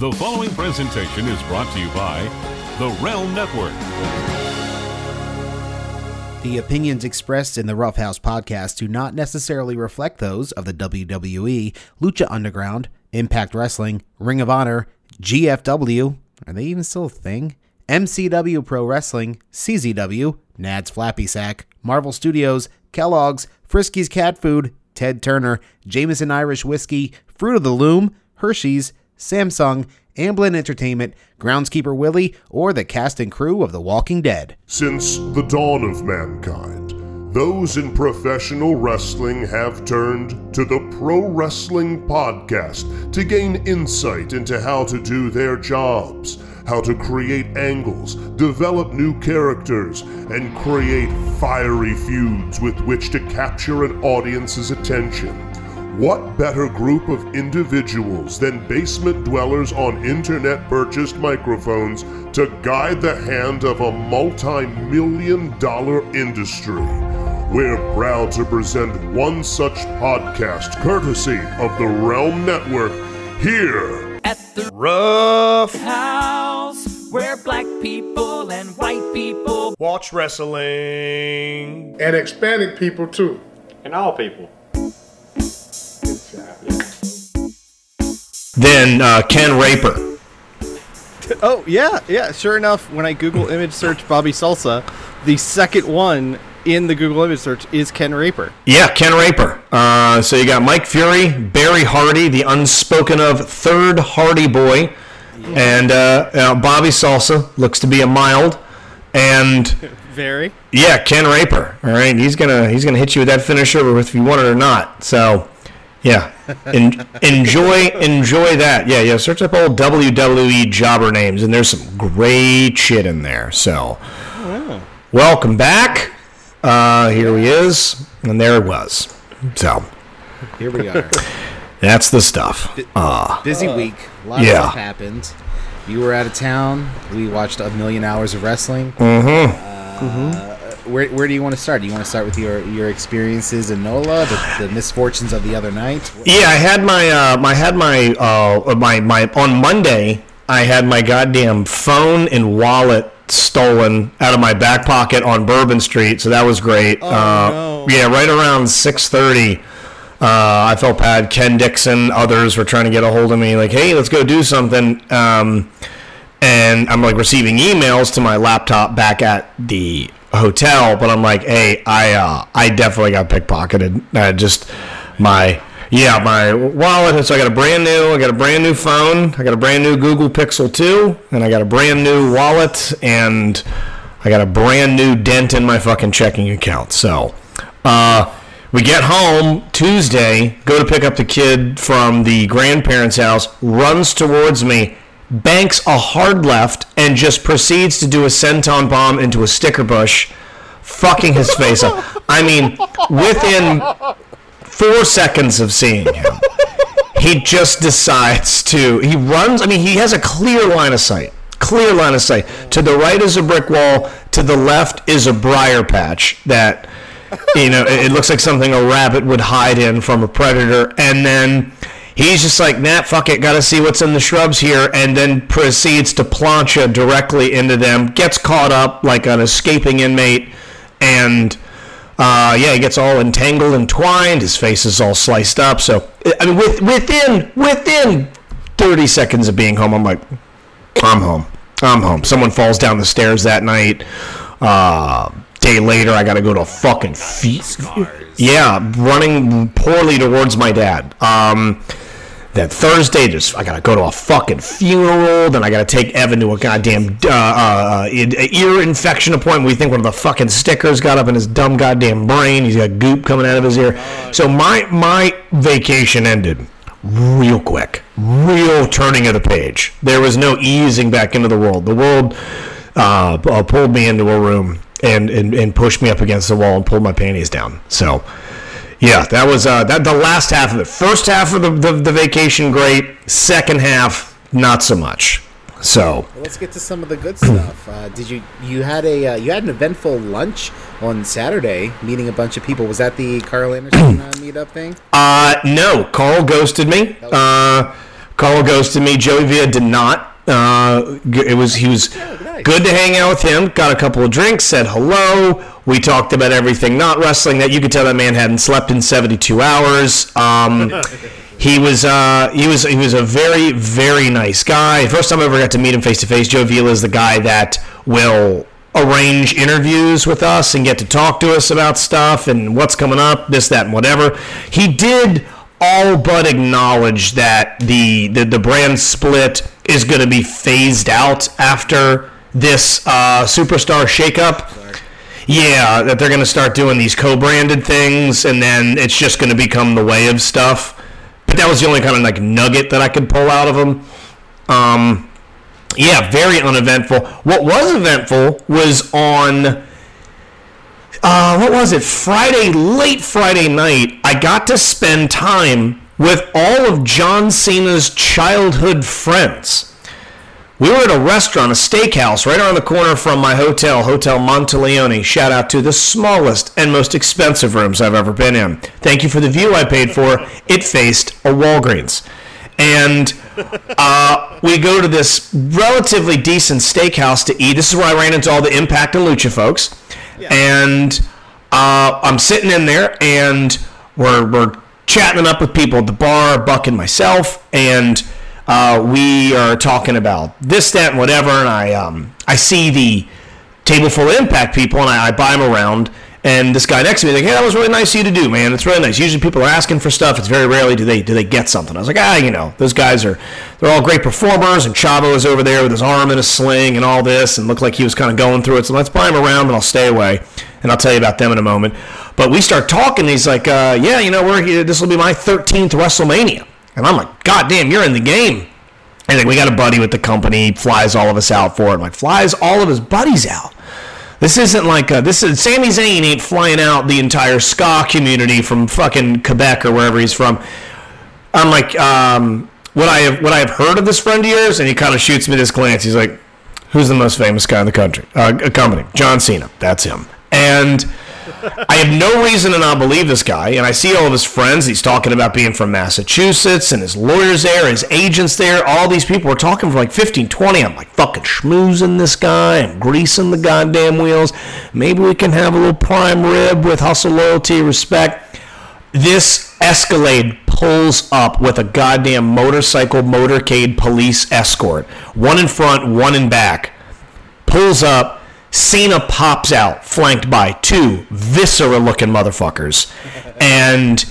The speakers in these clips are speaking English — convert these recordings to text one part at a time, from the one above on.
The following presentation is brought to you by The Realm Network. The opinions expressed in the Roughhouse podcast do not necessarily reflect those of the WWE, Lucha Underground, Impact Wrestling, Ring of Honor, GFW, are they even still a thing? MCW Pro Wrestling, CZW, Nad's Flappy Sack, Marvel Studios, Kellogg's, Frisky's Cat Food, Ted Turner, Jameson Irish Whiskey, Fruit of the Loom, Hershey's, Samsung, Amblin Entertainment, Groundskeeper Willie, or the cast and crew of The Walking Dead. Since the dawn of mankind, those in professional wrestling have turned to the Pro Wrestling Podcast to gain insight into how to do their jobs, how to create angles, develop new characters, and create fiery feuds with which to capture an audience's attention. What better group of individuals than basement dwellers on internet purchased microphones to guide the hand of a multi million dollar industry? We're proud to present one such podcast courtesy of the Realm Network here. At the Rough house where black people and white people Watch Wrestling. and Hispanic people too. And all people. Then uh, Ken Raper. Oh yeah, yeah. Sure enough, when I Google image search Bobby Salsa, the second one in the Google image search is Ken Raper. Yeah, Ken Raper. Uh, so you got Mike Fury, Barry Hardy, the unspoken of third Hardy boy, and uh, uh, Bobby Salsa looks to be a mild, and Very. yeah, Ken Raper. All right, he's gonna he's gonna hit you with that finisher, if you want it or not. So. Yeah, en- enjoy enjoy that. Yeah, yeah. Search up old WWE jobber names, and there's some great shit in there. So, welcome back. Uh, here he is, and there it was. So Here we are. that's the stuff. Uh, Busy week. A lot Yeah. of stuff happened. You were out of town. We watched a million hours of wrestling. Mhm. Mhm. Where, where do you want to start? Do you want to start with your, your experiences in NOLA, the, the misfortunes of the other night? Yeah, I had my uh, I had my uh, my my on Monday. I had my goddamn phone and wallet stolen out of my back pocket on Bourbon Street, so that was great. uh, no. Yeah, right around six thirty. Uh, I felt bad. Ken Dixon, others were trying to get a hold of me, like, "Hey, let's go do something." Um, and I'm like receiving emails to my laptop back at the hotel, but I'm like, hey, I uh, I definitely got pickpocketed. Uh, just my yeah, my wallet. And so I got a brand new, I got a brand new phone, I got a brand new Google Pixel 2, and I got a brand new wallet, and I got a brand new dent in my fucking checking account. So, uh, we get home Tuesday, go to pick up the kid from the grandparents' house, runs towards me, banks a hard left, and just proceeds to do a senton bomb into a sticker bush, fucking his face up. I mean, within four seconds of seeing him, he just decides to. He runs. I mean, he has a clear line of sight. Clear line of sight. To the right is a brick wall. To the left is a briar patch that, you know, it, it looks like something a rabbit would hide in from a predator. And then he's just like, nah, fuck it, gotta see what's in the shrubs here. And then proceeds to plancha directly into them. Gets caught up like an escaping inmate. And uh, yeah, he gets all entangled, and twined. His face is all sliced up. So, I mean, with, within within 30 seconds of being home, I'm like, I'm home. I'm home. Someone falls down the stairs that night. Uh, day later, I got to go to a fucking feast. Yeah, running poorly towards my dad. Um, then Thursday, just I gotta go to a fucking funeral. Then I gotta take Evan to a goddamn uh, uh, ear infection appointment. We think one of the fucking stickers got up in his dumb goddamn brain. He's got goop coming out of his ear. So my my vacation ended real quick, real turning of the page. There was no easing back into the world. The world uh, uh, pulled me into a room and, and and pushed me up against the wall and pulled my panties down. So. Yeah, that was uh, that the last half of it. First half of the, the, the vacation, great. Second half, not so much. So Let's get to some of the good stuff. Uh, did you you had a uh, you had an eventful lunch on Saturday, meeting a bunch of people? Was that the Carl Anderson uh, meetup thing? Uh, no, Carl ghosted me. Uh, Carl ghosted me. Joey Villa did not. Uh, it was he was good to hang out with him. Got a couple of drinks. Said hello. We talked about everything not wrestling. That you could tell that man hadn't slept in 72 hours. Um, he was uh, he was he was a very very nice guy. First time I ever got to meet him face to face. Joe Vila is the guy that will arrange interviews with us and get to talk to us about stuff and what's coming up, this, that, and whatever. He did all but acknowledge that the the, the brand split is going to be phased out after this uh, superstar shakeup. Yeah, that they're going to start doing these co-branded things, and then it's just going to become the way of stuff. But that was the only kind of like nugget that I could pull out of them. Um, yeah, very uneventful. What was eventful was on uh, what was it? Friday, late Friday night, I got to spend time with all of John Cena's childhood friends. We were at a restaurant, a steakhouse, right around the corner from my hotel, Hotel Monteleone. Shout out to the smallest and most expensive rooms I've ever been in. Thank you for the view I paid for. It faced a Walgreens. And uh, we go to this relatively decent steakhouse to eat. This is where I ran into all the Impact and Lucha folks. And uh, I'm sitting in there, and we're, we're chatting up with people at the bar, Buck and myself, and uh, we are talking about this, that, and whatever. And I um, I see the table full of Impact people, and I, I buy them around. And this guy next to me, like, hey, that was really nice of you to do, man. It's really nice. Usually people are asking for stuff. It's very rarely do they do they get something. I was like, ah, you know, those guys are they're all great performers. And Chavo is over there with his arm in a sling and all this, and looked like he was kind of going through it. So let's buy him around, and I'll stay away. And I'll tell you about them in a moment. But we start talking. He's like, uh, yeah, you know, we're here. This will be my 13th WrestleMania. And I'm like, God damn, you're in the game. And like, we got a buddy with the company, flies all of us out for it. Like, flies all of his buddies out. This isn't like uh this is Sami Zayn ain't flying out the entire ska community from fucking Quebec or wherever he's from. I'm like, um, what I have what I have heard of this friend of yours, and he kind of shoots me this glance. He's like, "Who's the most famous guy in the country? Uh, a company? John Cena. That's him." And I have no reason to not believe this guy. And I see all of his friends. He's talking about being from Massachusetts and his lawyers there, his agents there. All these people are talking for like 15, 20. I'm like fucking schmoozing this guy and greasing the goddamn wheels. Maybe we can have a little prime rib with hustle, loyalty, respect. This Escalade pulls up with a goddamn motorcycle motorcade police escort. One in front, one in back. Pulls up. Cena pops out, flanked by two viscera looking motherfuckers. And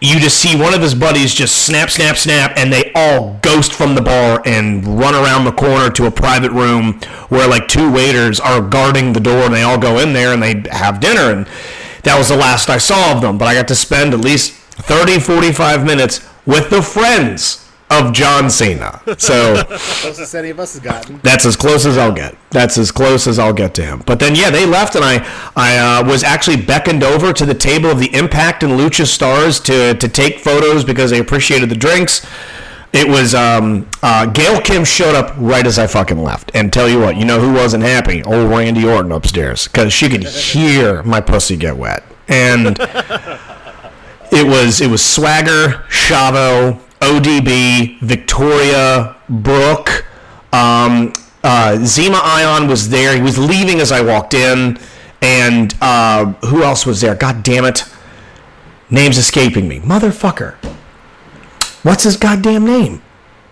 you just see one of his buddies just snap, snap, snap, and they all ghost from the bar and run around the corner to a private room where like two waiters are guarding the door and they all go in there and they have dinner. And that was the last I saw of them. But I got to spend at least 30, 45 minutes with the friends of John Cena. So Closest any of us has gotten. that's as close as I'll get. That's as close as I'll get to him. But then, yeah, they left, and I, I uh, was actually beckoned over to the table of the Impact and Lucha stars to to take photos because they appreciated the drinks. It was um, uh, Gail Kim showed up right as I fucking left, and tell you what, you know who wasn't happy? Old Randy Orton upstairs because she could hear my pussy get wet, and it was it was Swagger, Chavo, ODB, Victoria, Brooke, um, uh, Zema Ion was there. He was leaving as I walked in, and uh, who else was there? God damn it, name's escaping me, motherfucker. What's his goddamn name?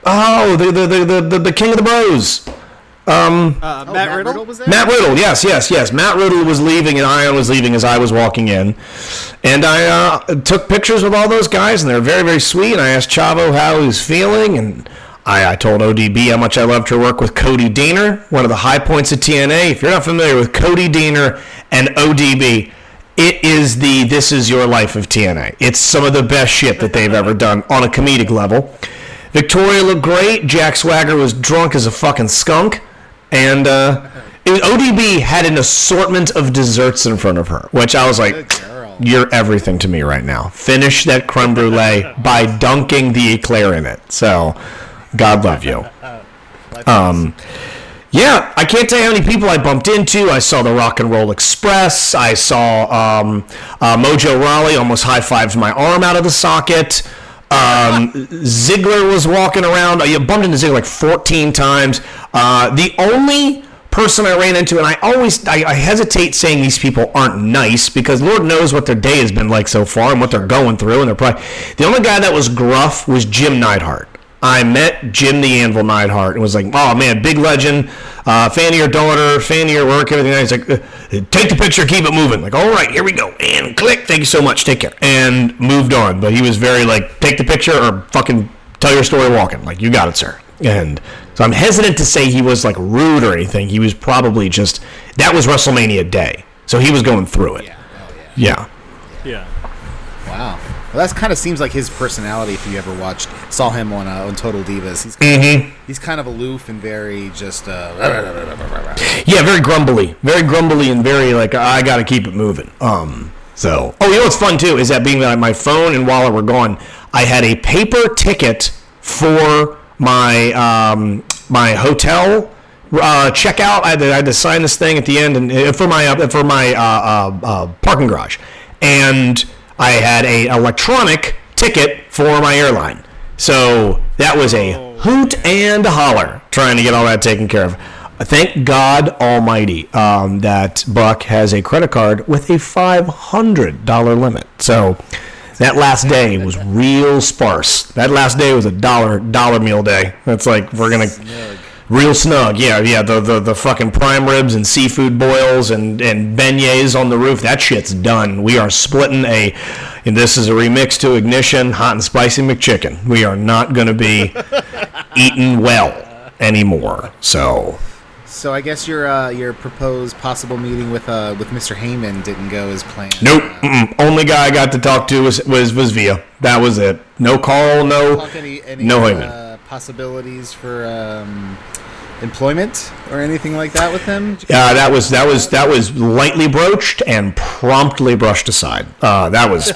Oh, the the the the, the, the king of the bros. Uh, Matt, Riddle? was there? Matt Riddle, yes, yes, yes. Matt Riddle was leaving, and Ion was leaving as I was walking in, and I uh, took pictures with all those guys, and they were very, very sweet. And I asked Chavo how he was feeling, and I, I told ODB how much I loved her work with Cody Deaner, one of the high points of TNA. If you're not familiar with Cody Deaner and ODB, it is the this is your life of TNA. It's some of the best shit that they've ever done on a comedic level. Victoria looked great. Jack Swagger was drunk as a fucking skunk. And uh, was, ODB had an assortment of desserts in front of her, which I was like, you're everything to me right now. Finish that creme brulee by dunking the eclair in it. So, God love you. Um, yeah, I can't tell you how many people I bumped into. I saw the Rock and Roll Express. I saw um, uh, Mojo Rawley almost high fived my arm out of the socket. Um, Ziggler was walking around. You bumped into Ziggler like 14 times. Uh, the only person I ran into, and I always I, I hesitate saying these people aren't nice because Lord knows what their day has been like so far and what they're going through, and they're probably the only guy that was gruff was Jim Neidhart. I met Jim the Anvil Neidhart and was like, oh man, big legend, uh, fan of your daughter, fan of your work, everything. He's like, uh, take the picture, keep it moving. Like, all right, here we go, and click. Thank you so much, take care, and moved on. But he was very like, take the picture or fucking tell your story walking. Like, you got it, sir. And so I'm hesitant to say he was like rude or anything. He was probably just that was WrestleMania day, so he was going through it. Yeah. Yeah. Yeah. Wow. Well, that kind of seems like his personality. If you ever watched, saw him on uh, on Total Divas, he's Mm-hmm. he's kind of aloof and very just. Uh, Yeah, very grumbly, very grumbly, and very like I got to keep it moving. Um, so oh, you know what's fun too is that being that my phone and wallet were gone, I had a paper ticket for my um, my hotel uh, checkout. I had, to, I had to sign this thing at the end and uh, for my uh, for my uh, uh, uh, parking garage, and I had a electronic ticket for my airline. So that was a hoot and a holler trying to get all that taken care of. Thank God Almighty um, that Buck has a credit card with a five hundred dollar limit. So that last day was real sparse. That last day was a dollar dollar meal day. That's like we're gonna real snug. Yeah, yeah. The, the the fucking prime ribs and seafood boils and and beignets on the roof. That shit's done. We are splitting a. And this is a remix to Ignition Hot and Spicy McChicken. We are not going to be eating well anymore. So so I guess your uh, your proposed possible meeting with uh, with Mr. Heyman didn't go as planned. nope. Uh, Mm-mm. Only guy I got to talk to was was was Via. That was it. No Carl. No. talk any, any No Heyman. uh, possibilities for um, employment or anything like that with him? Uh, that was that was that was lightly broached and promptly brushed aside. Uh, that was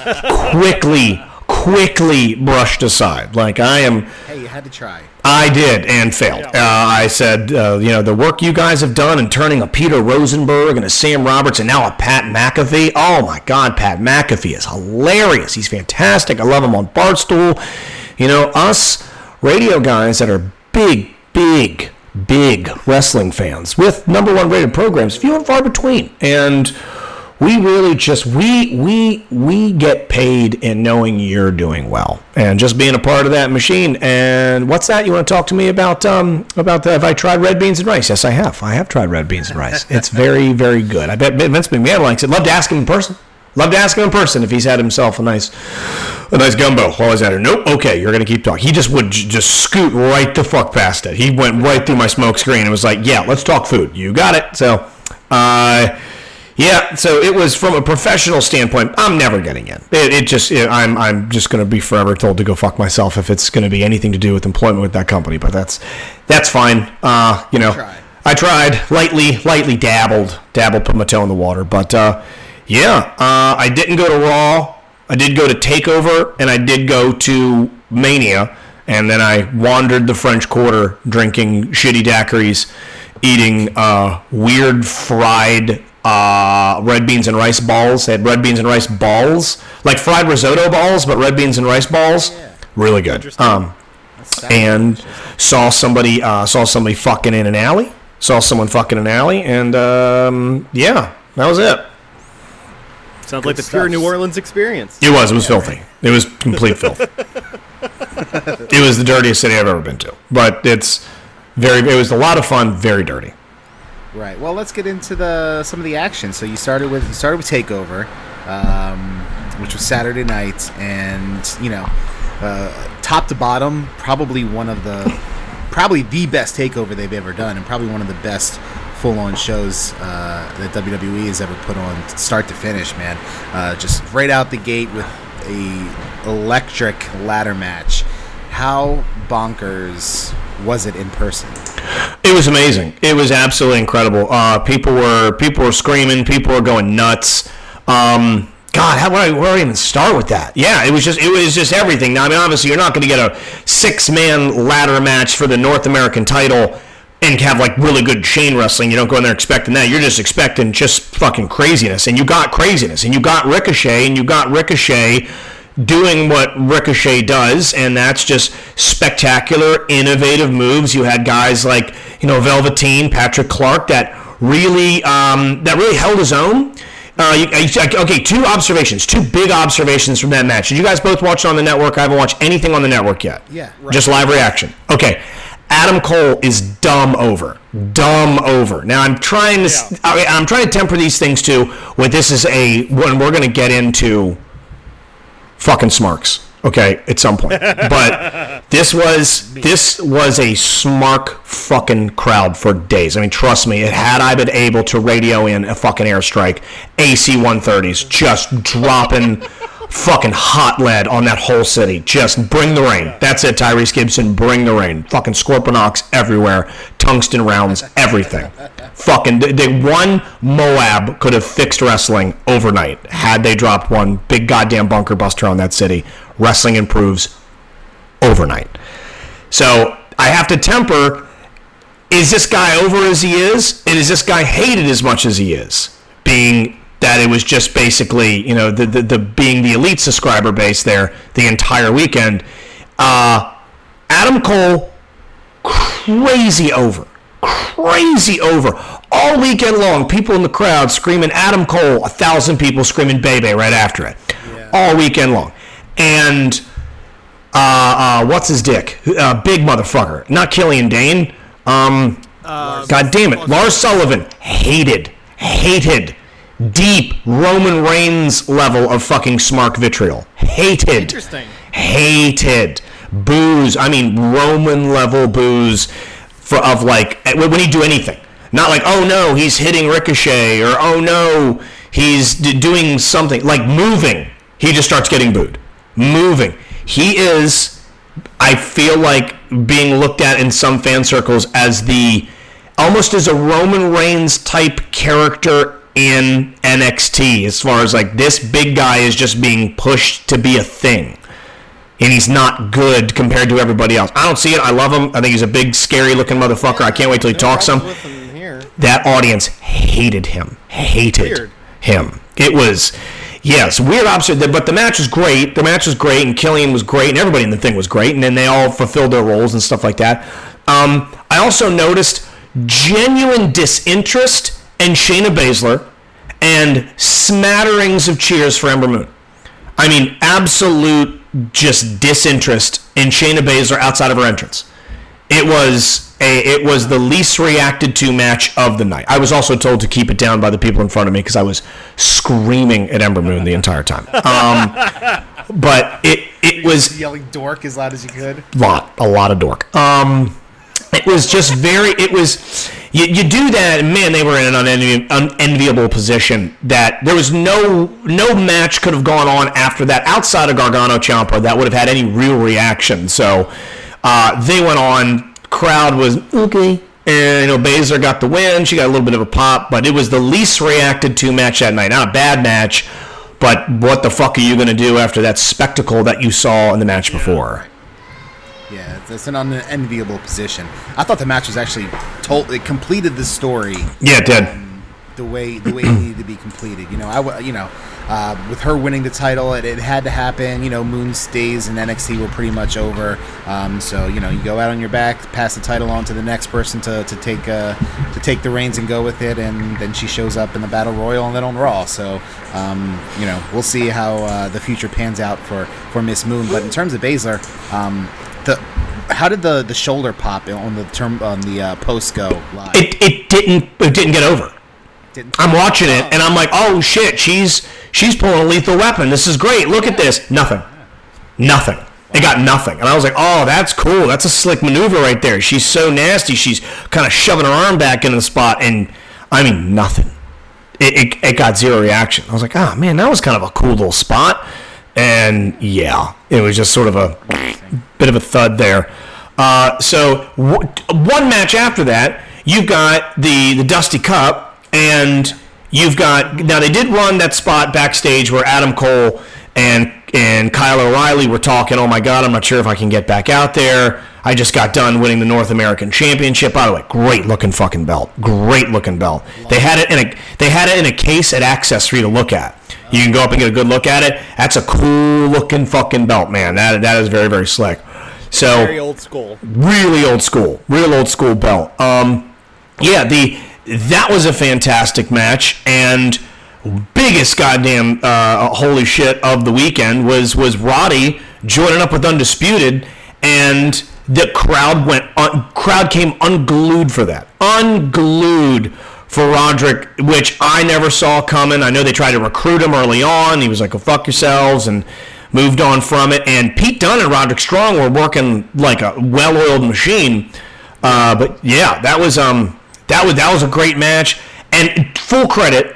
quickly quickly brushed aside. Like I am, Hey, you had to try. I did and failed. Uh, I said, uh, you know, the work you guys have done in turning a Peter Rosenberg and a Sam Roberts and now a Pat McAfee. Oh my God, Pat McAfee is hilarious. He's fantastic. I love him on Barstool. You know, us radio guys that are big, big, big wrestling fans with number one rated programs, few and far between. And we really just we we we get paid in knowing you're doing well and just being a part of that machine. And what's that? You want to talk to me about um about the, have i tried red beans and rice? Yes i have. I have tried red beans and rice. It's very very good. I bet vince mcmahon likes it. Love to ask him in person love to ask him in person if he's had himself a nice a nice gumbo while he's at it nope okay you're gonna keep talking he just would j- just scoot right the fuck past it he went right through my smoke screen and was like yeah let's talk food you got it so uh yeah, so it was from a professional standpoint. I'm never getting in. It, it just, it, I'm, I'm just going to be forever told to go fuck myself if it's going to be anything to do with employment with that company. But that's, that's fine. Uh, you know, tried. I tried lightly, lightly dabbled, dabbled, put my toe in the water. But uh, yeah, uh, I didn't go to Raw. I did go to Takeover, and I did go to Mania, and then I wandered the French Quarter drinking shitty daiquiris, eating uh, weird fried uh, red beans and rice balls. They had red beans and rice balls, like fried risotto balls, but red beans and rice balls. Really good. Um, and saw somebody uh, saw somebody fucking in an alley. Saw someone fucking in an alley, and um, yeah, that was it. Sounds like the pure. New Orleans experience. It was. It was filthy. It was complete filth. it was the dirtiest city I've ever been to. But it's very. It was a lot of fun. Very dirty. Right. Well, let's get into the some of the action. So you started with you started with Takeover, um, which was Saturday night, and you know, uh, top to bottom, probably one of the probably the best Takeover they've ever done, and probably one of the best full-on shows uh, that WWE has ever put on, start to finish. Man, uh, just right out the gate with a electric ladder match. How bonkers was it in person? It was amazing. It was absolutely incredible. Uh, people were people were screaming. People were going nuts. Um, God, how where, where do I even start with that? Yeah, it was just it was just everything. Now, I mean, obviously, you're not going to get a six man ladder match for the North American title and have like really good chain wrestling. You don't go in there expecting that. You're just expecting just fucking craziness, and you got craziness, and you got Ricochet, and you got Ricochet doing what Ricochet does, and that's just spectacular, innovative moves. You had guys like you know Velveteen, Patrick Clark that really um, that really held his own. Uh, okay, two observations, two big observations from that match. Did you guys both watch it on the network? I haven't watched anything on the network yet. Yeah. just live reaction. Okay, Adam Cole is dumb over, dumb over. Now I'm trying to, I'm trying to temper these things too. when this is a when we're going to get into fucking smarks okay at some point but this was this was a smark fucking crowd for days i mean trust me had i been able to radio in a fucking airstrike ac 130s just dropping fucking hot lead on that whole city. Just bring the rain. That's it tyrese gibson. Bring the rain. Fucking scorponok's everywhere. Tungsten rounds everything. Fucking they, they one moab could have fixed wrestling overnight had they dropped one big goddamn bunker buster on that city. Wrestling improves overnight. So i have to temper is this guy over as he is? And is this guy hated as much as he is? Being that it was just basically you know the the, the being the elite subscriber base there the entire weekend uh adam cole crazy over crazy over all weekend long people in the crowd screaming adam cole a thousand people screaming bebe right after it all weekend long and uh, uh, what's his dick? Uh, big motherfucker. Not Killian Dain. Um, God damn it. Lars Sullivan. Hated. Hated. Deep Roman Reigns level of fucking smark vitriol. Hated. Interesting. Hated. Booze. I mean, Roman level booze for of like eh, when when he do anything. Not like, oh no, he's hitting Ricochet, or oh no, he's d- doing something like moving. He just starts getting booed. Moving. He is, I feel like, being looked at in some fan circles as the almost as a Roman Reigns type character in NXT, as far as like this big guy is just being pushed to be a thing and he's not good compared to everybody else. I don't see it. I love him. I think he's a big, scary looking motherfucker. I can't wait till he talks some. With him here. That audience hated him. Hated Weird. him. It was, yes, weird opposite. But the match was great. The match was great, and Killian was great, and everybody in the thing was great, and then they all fulfilled their roles and stuff like that. Um, I also noticed genuine disinterest in Shayna Baszler and smatterings of cheers for Ember Moon. I mean, absolute just disinterest in Shayna Baszler outside of her entrance. It was a it was the least reacted to match of the night. I was also told to keep it down by the people in front of me because I was screaming at Ember Moon the entire time. Um, but it it was Yelling dork as loud as you could. lot a lot of dork um it was just very it was you, you do that and man they were in an unenvi- unenviable position that there was no no match could have gone on after that outside of gargano ciampa that would have had any real reaction. So uh, they went on crowd was okay and you know Baszler got the win she got a little bit of a pop but it was the least reacted to match that night. Not a bad match but what the fuck are you going to do after that spectacle that you saw in the match before Yeah, it's, it's an unenviable position. I thought the match was actually told. It completed the story Yeah, it did. the way the way it needed to be completed. You know, I you know, uh, with her winning the title, it, it had to happen. You know, Moon's days in NXT were pretty much over. Um, so you know, you go out on your back, pass the title on to the next person to, to take uh, to take the reins and go with it, and then she shows up in the Battle Royal and then on Raw. So um, you know, we'll see how uh, the future pans out for for Miss Moon. But in terms of Baszler, um, the how did the, the shoulder pop on the term on the uh, post go live? It, it didn't it didn't get over. Didn't- I'm watching it and I'm like, oh shit, she's she's pulling a lethal weapon. This is great. Look at this. Nothing. Nothing. It got nothing. And I was like, oh, that's cool. That's a slick maneuver right there. She's so nasty. She's kind of shoving her arm back into the spot. And I mean, nothing. It, it, it got zero reaction. I was like, oh, man, that was kind of a cool little spot. And yeah, it was just sort of a bit of a thud there. Uh, so w- one match after that, you've got the the Dusty Cup, and you've got now they did run that spot backstage where Adam Cole and and Kyle O'Reilly were talking. Oh my God, I'm not sure if I can get back out there. I just got done winning the North American Championship. By the way, great looking fucking belt. Great looking belt. They had it in a they had it in a case at Access for you to look at. You can go up and get a good look at it. That's a cool looking fucking belt, man. That that is very very slick. So Very old school. really old school, real old school belt. Um, yeah, the that was a fantastic match, and biggest goddamn uh, holy shit of the weekend was was Roddy joining up with Undisputed, and the crowd went un- crowd came unglued for that, unglued for Roderick, which I never saw coming. I know they tried to recruit him early on. He was like, "Go fuck yourselves," and moved on from it. And Pete Dunne and Roderick Strong were working like a well-oiled machine. Uh, but yeah, that was um that was that was a great match. And full credit,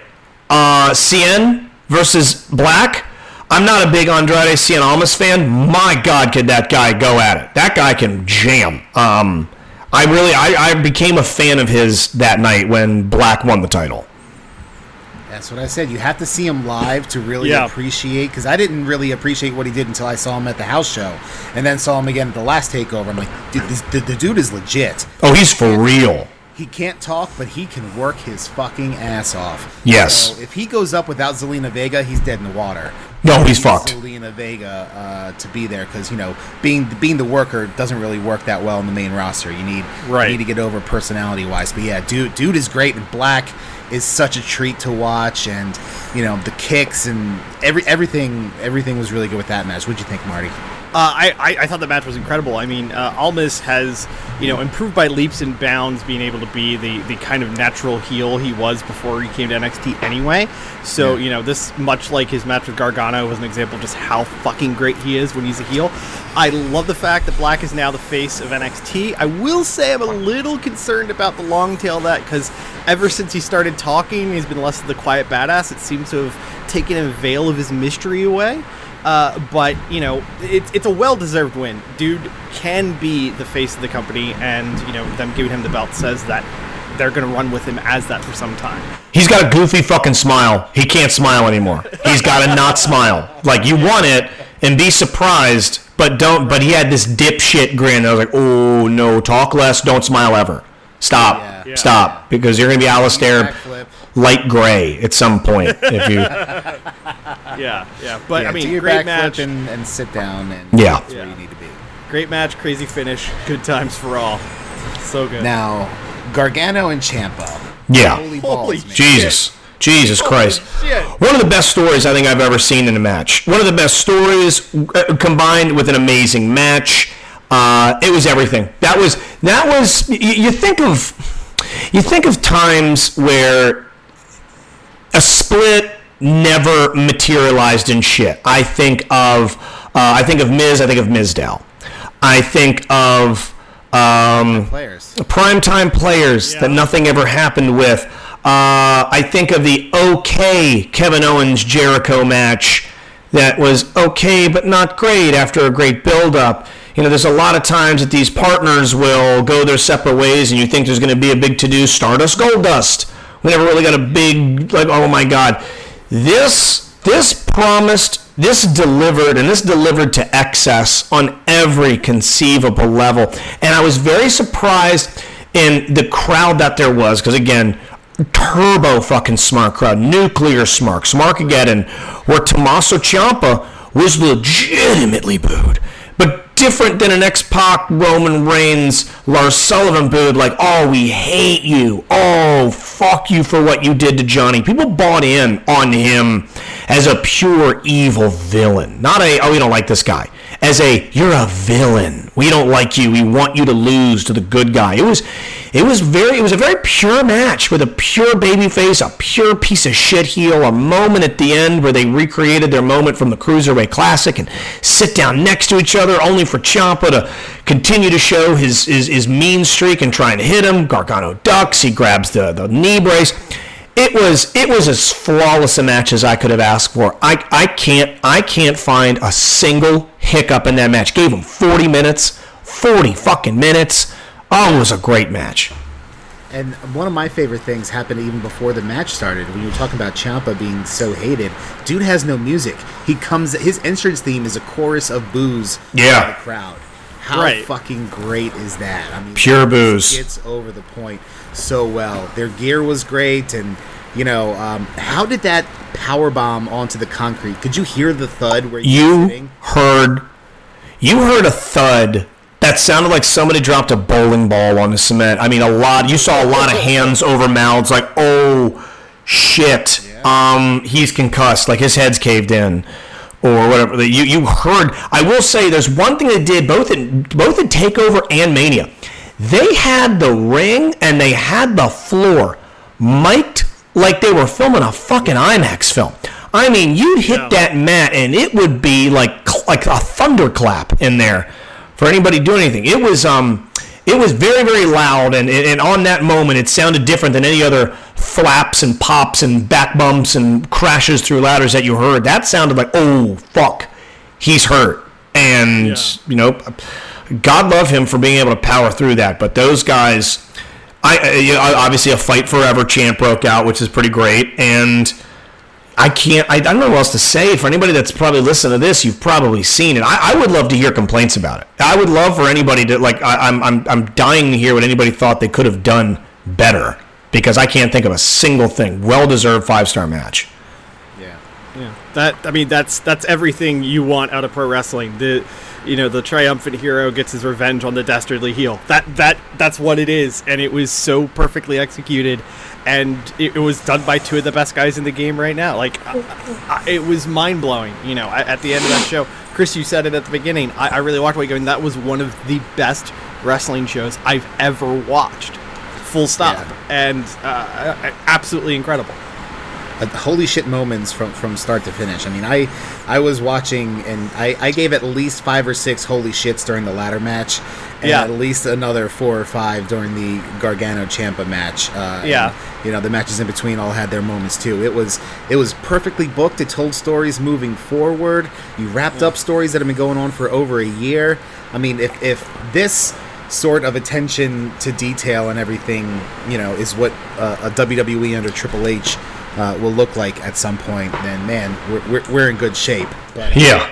uh, Cien versus Black. I'm not a big Andrade Cien Almas fan. My God, could that guy go at it? That guy can jam. Um, I really, I, I became a fan of his that night when Black won the title. That's what I said. You have to see him live to really Yeah. appreciate. Because I didn't really appreciate what he did until I saw him at the house show, and then saw him again at the last takeover. I'm like, dude, this, the, the dude is legit. Oh, he's for real. He can't talk, but he can work his fucking ass off. Yes. So if he goes up without Zelina Vega, he's dead in the water. No, he's He fucked. Zelina Vega uh, to be there because you know being being the worker doesn't really work that well in the main roster. You need Right. you need to get over personality wise. But yeah, dude, dude is great and Black is such a treat to watch, and you know the kicks and every everything everything was really good with that match. What'd you think, Marty? Uh, I, I, I thought the match was incredible. I mean, uh, Almas has, you know, improved by leaps and bounds, being able to be the, the kind of natural heel he was before he came to NXT anyway. So, Yeah. you know, this, much like his match with Gargano, was an example of just how fucking great he is when he's a heel. I love the fact that Black is now the face of NXT. I will say I'm a little concerned about the long tail of that because ever since he started talking, he's been less of the quiet badass. It seems to have taken a veil of his mystery away. Uh, but you know, it's it's a well-deserved win. Dude can be the face of the company, and you know, them giving him the belt says that they're going to run with him as that for some time. He's got a goofy fucking smile. He can't smile anymore. He's got to not smile. Like you want it and be surprised, but don't. But he had this dipshit grin. I was like, oh no, talk less, don't smile ever. Stop, Yeah. Yeah. stop, because you're gonna be Alistair Backflip. light gray at some point if you. Yeah, yeah. But yeah, I mean, do your great match, and, and sit down and Yeah. that's where you need to be. great match, crazy finish, good times for all. So good. Now, Gargano and Ciampa. Yeah. Holy balls, Holy man. Jesus. Jesus Christ. shit. One of the best stories I think I've ever seen in a match. One of the best stories uh, combined with an amazing match. Uh, it was everything. That was that was y- you think of you think of times where a split never materialized in shit. I think of uh, I think of Miz, I think of Mizdow. I think of um, Players. primetime players that nothing ever happened with. Uh, I think of the okay Kevin Owens Jericho match that was okay but not great after a great build up. You know, there's a lot of times that these partners will go their separate ways, and you think there's going to be a big to do Stardust Goldust. We never really got a big like, oh my god, this this promised, this delivered, and this delivered to excess on every conceivable level. And I was very surprised in the crowd that there was, because again, turbo fucking smart crowd, nuclear smart, Smarkageddon, where Tommaso Ciampa was legitimately booed. Different than an X-Pac Roman Reigns Lars Sullivan booed like, oh, we hate you. Oh, fuck you for what you did to Johnny. People bought in on him as a pure evil villain. Not a, oh, we don't like this guy. As a, you're a villain. We don't like you. We want you to lose to the good guy. It was, it was very, it was a very pure match with a pure babyface, a pure piece of shit heel, a moment at the end where they recreated their moment from the Cruiserweight Classic and sit down next to each other only for Ciampa to continue to show his, his, his mean streak and trying to hit him. Gargano ducks. He grabs the, the knee brace. It was it was as flawless a match as I could have asked for. I, I can't I can't find a single hiccup in that match. Gave him 40 minutes, 40 fucking minutes. Oh, it was a great match. And one of my favorite things happened even before the match started. When you were talking about Ciampa being so hated, dude has no music. He comes, his entrance theme is a chorus of boos Yeah. by the crowd. How Right. fucking great is that? I mean, Pure booze boos. Gets over the point so well. Their gear was great, and You know, um, how did that power bomb onto the concrete? Could you hear the thud where you, were You sitting? heard, you heard a thud that sounded like somebody dropped a bowling ball on the cement. I mean, a lot. You saw a lot of hands over mouths, like, oh shit, um, he's concussed, like his head's caved in. Or whatever you you heard. I will say, there's one thing they did both in both in Takeover and Mania. They had the ring and they had the floor mic'd like they were filming a fucking IMAX film. I mean, you'd hit that mat and it would be like like a thunderclap in there for anybody doing anything. It was um it was very very loud and and on that moment it sounded different than any other flaps and pops and back bumps and crashes through ladders that you heard. That sounded like oh fuck, he's hurt and you know God love him for being able to power through that. But those guys. I, I- you know, obviously a fight forever chant broke out, which is pretty great, and I can't. I, I don't know what else to say. For anybody that's probably listening to this, you've probably seen it. I, I would love to hear complaints about it. I would love for anybody to like. I, I'm I'm I'm dying to hear what anybody thought they could have done better because I can't think of a single thing. Well deserved five star match. Yeah. Yeah, that I mean that's that's everything you want out of pro wrestling. The you know the triumphant hero gets his revenge on the dastardly heel. That that that's what it is, and it was so perfectly executed, and it, it was done by two of the best guys in the game right now. Like I, I, it was mind blowing. You know, at, at the end of that show, Chris, you said it at the beginning. I, I really walked away going, that was one of the best wrestling shows I've ever watched. Full stop, Yeah. and uh, absolutely incredible. Uh, holy shit moments from from start to finish. I mean, I I was watching and I, I gave at least five or six holy shits during the ladder match, and Yeah. at least another four or five during the Gargano Ciampa match. Uh, and, Yeah. you know the matches in between all had their moments too. It was it was perfectly booked. It told stories moving forward. You wrapped up stories that have been going on for over a year. I mean, if if this sort of attention to detail and everything, you know, is what uh, a WWE under Triple H uh, will look like at some point, then man, we're, we're, we're in good shape. But Yeah.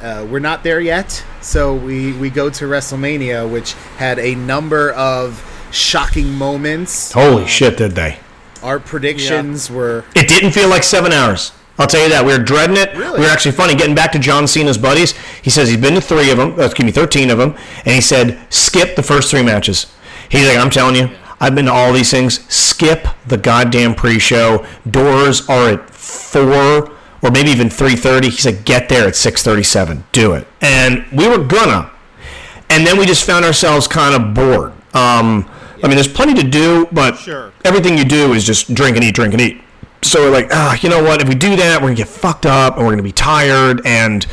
uh, we're not there yet, so we, we go to WrestleMania, which had a number of shocking moments. Holy shit, did they? Our predictions were It didn't feel like seven hours. I'll tell you that. We were dreading it. Really? We were actually funny. Getting back to John Cena's buddies, he says he's been to three of them, uh, excuse me, 13 of them, and he said, skip the first three matches. He's like, I'm telling you, I've been to all these things. Skip the goddamn pre-show. Doors are at 4 or maybe even 3.30. He said, get there at 6.37. Do it. And we were gonna. And then we just found ourselves kind of bored. Um, I mean, there's plenty to do, but Sure. everything you do is just drink and eat, drink and eat. So we're like, ah, you know what? If we do that, we're gonna get fucked up and we're gonna be tired. And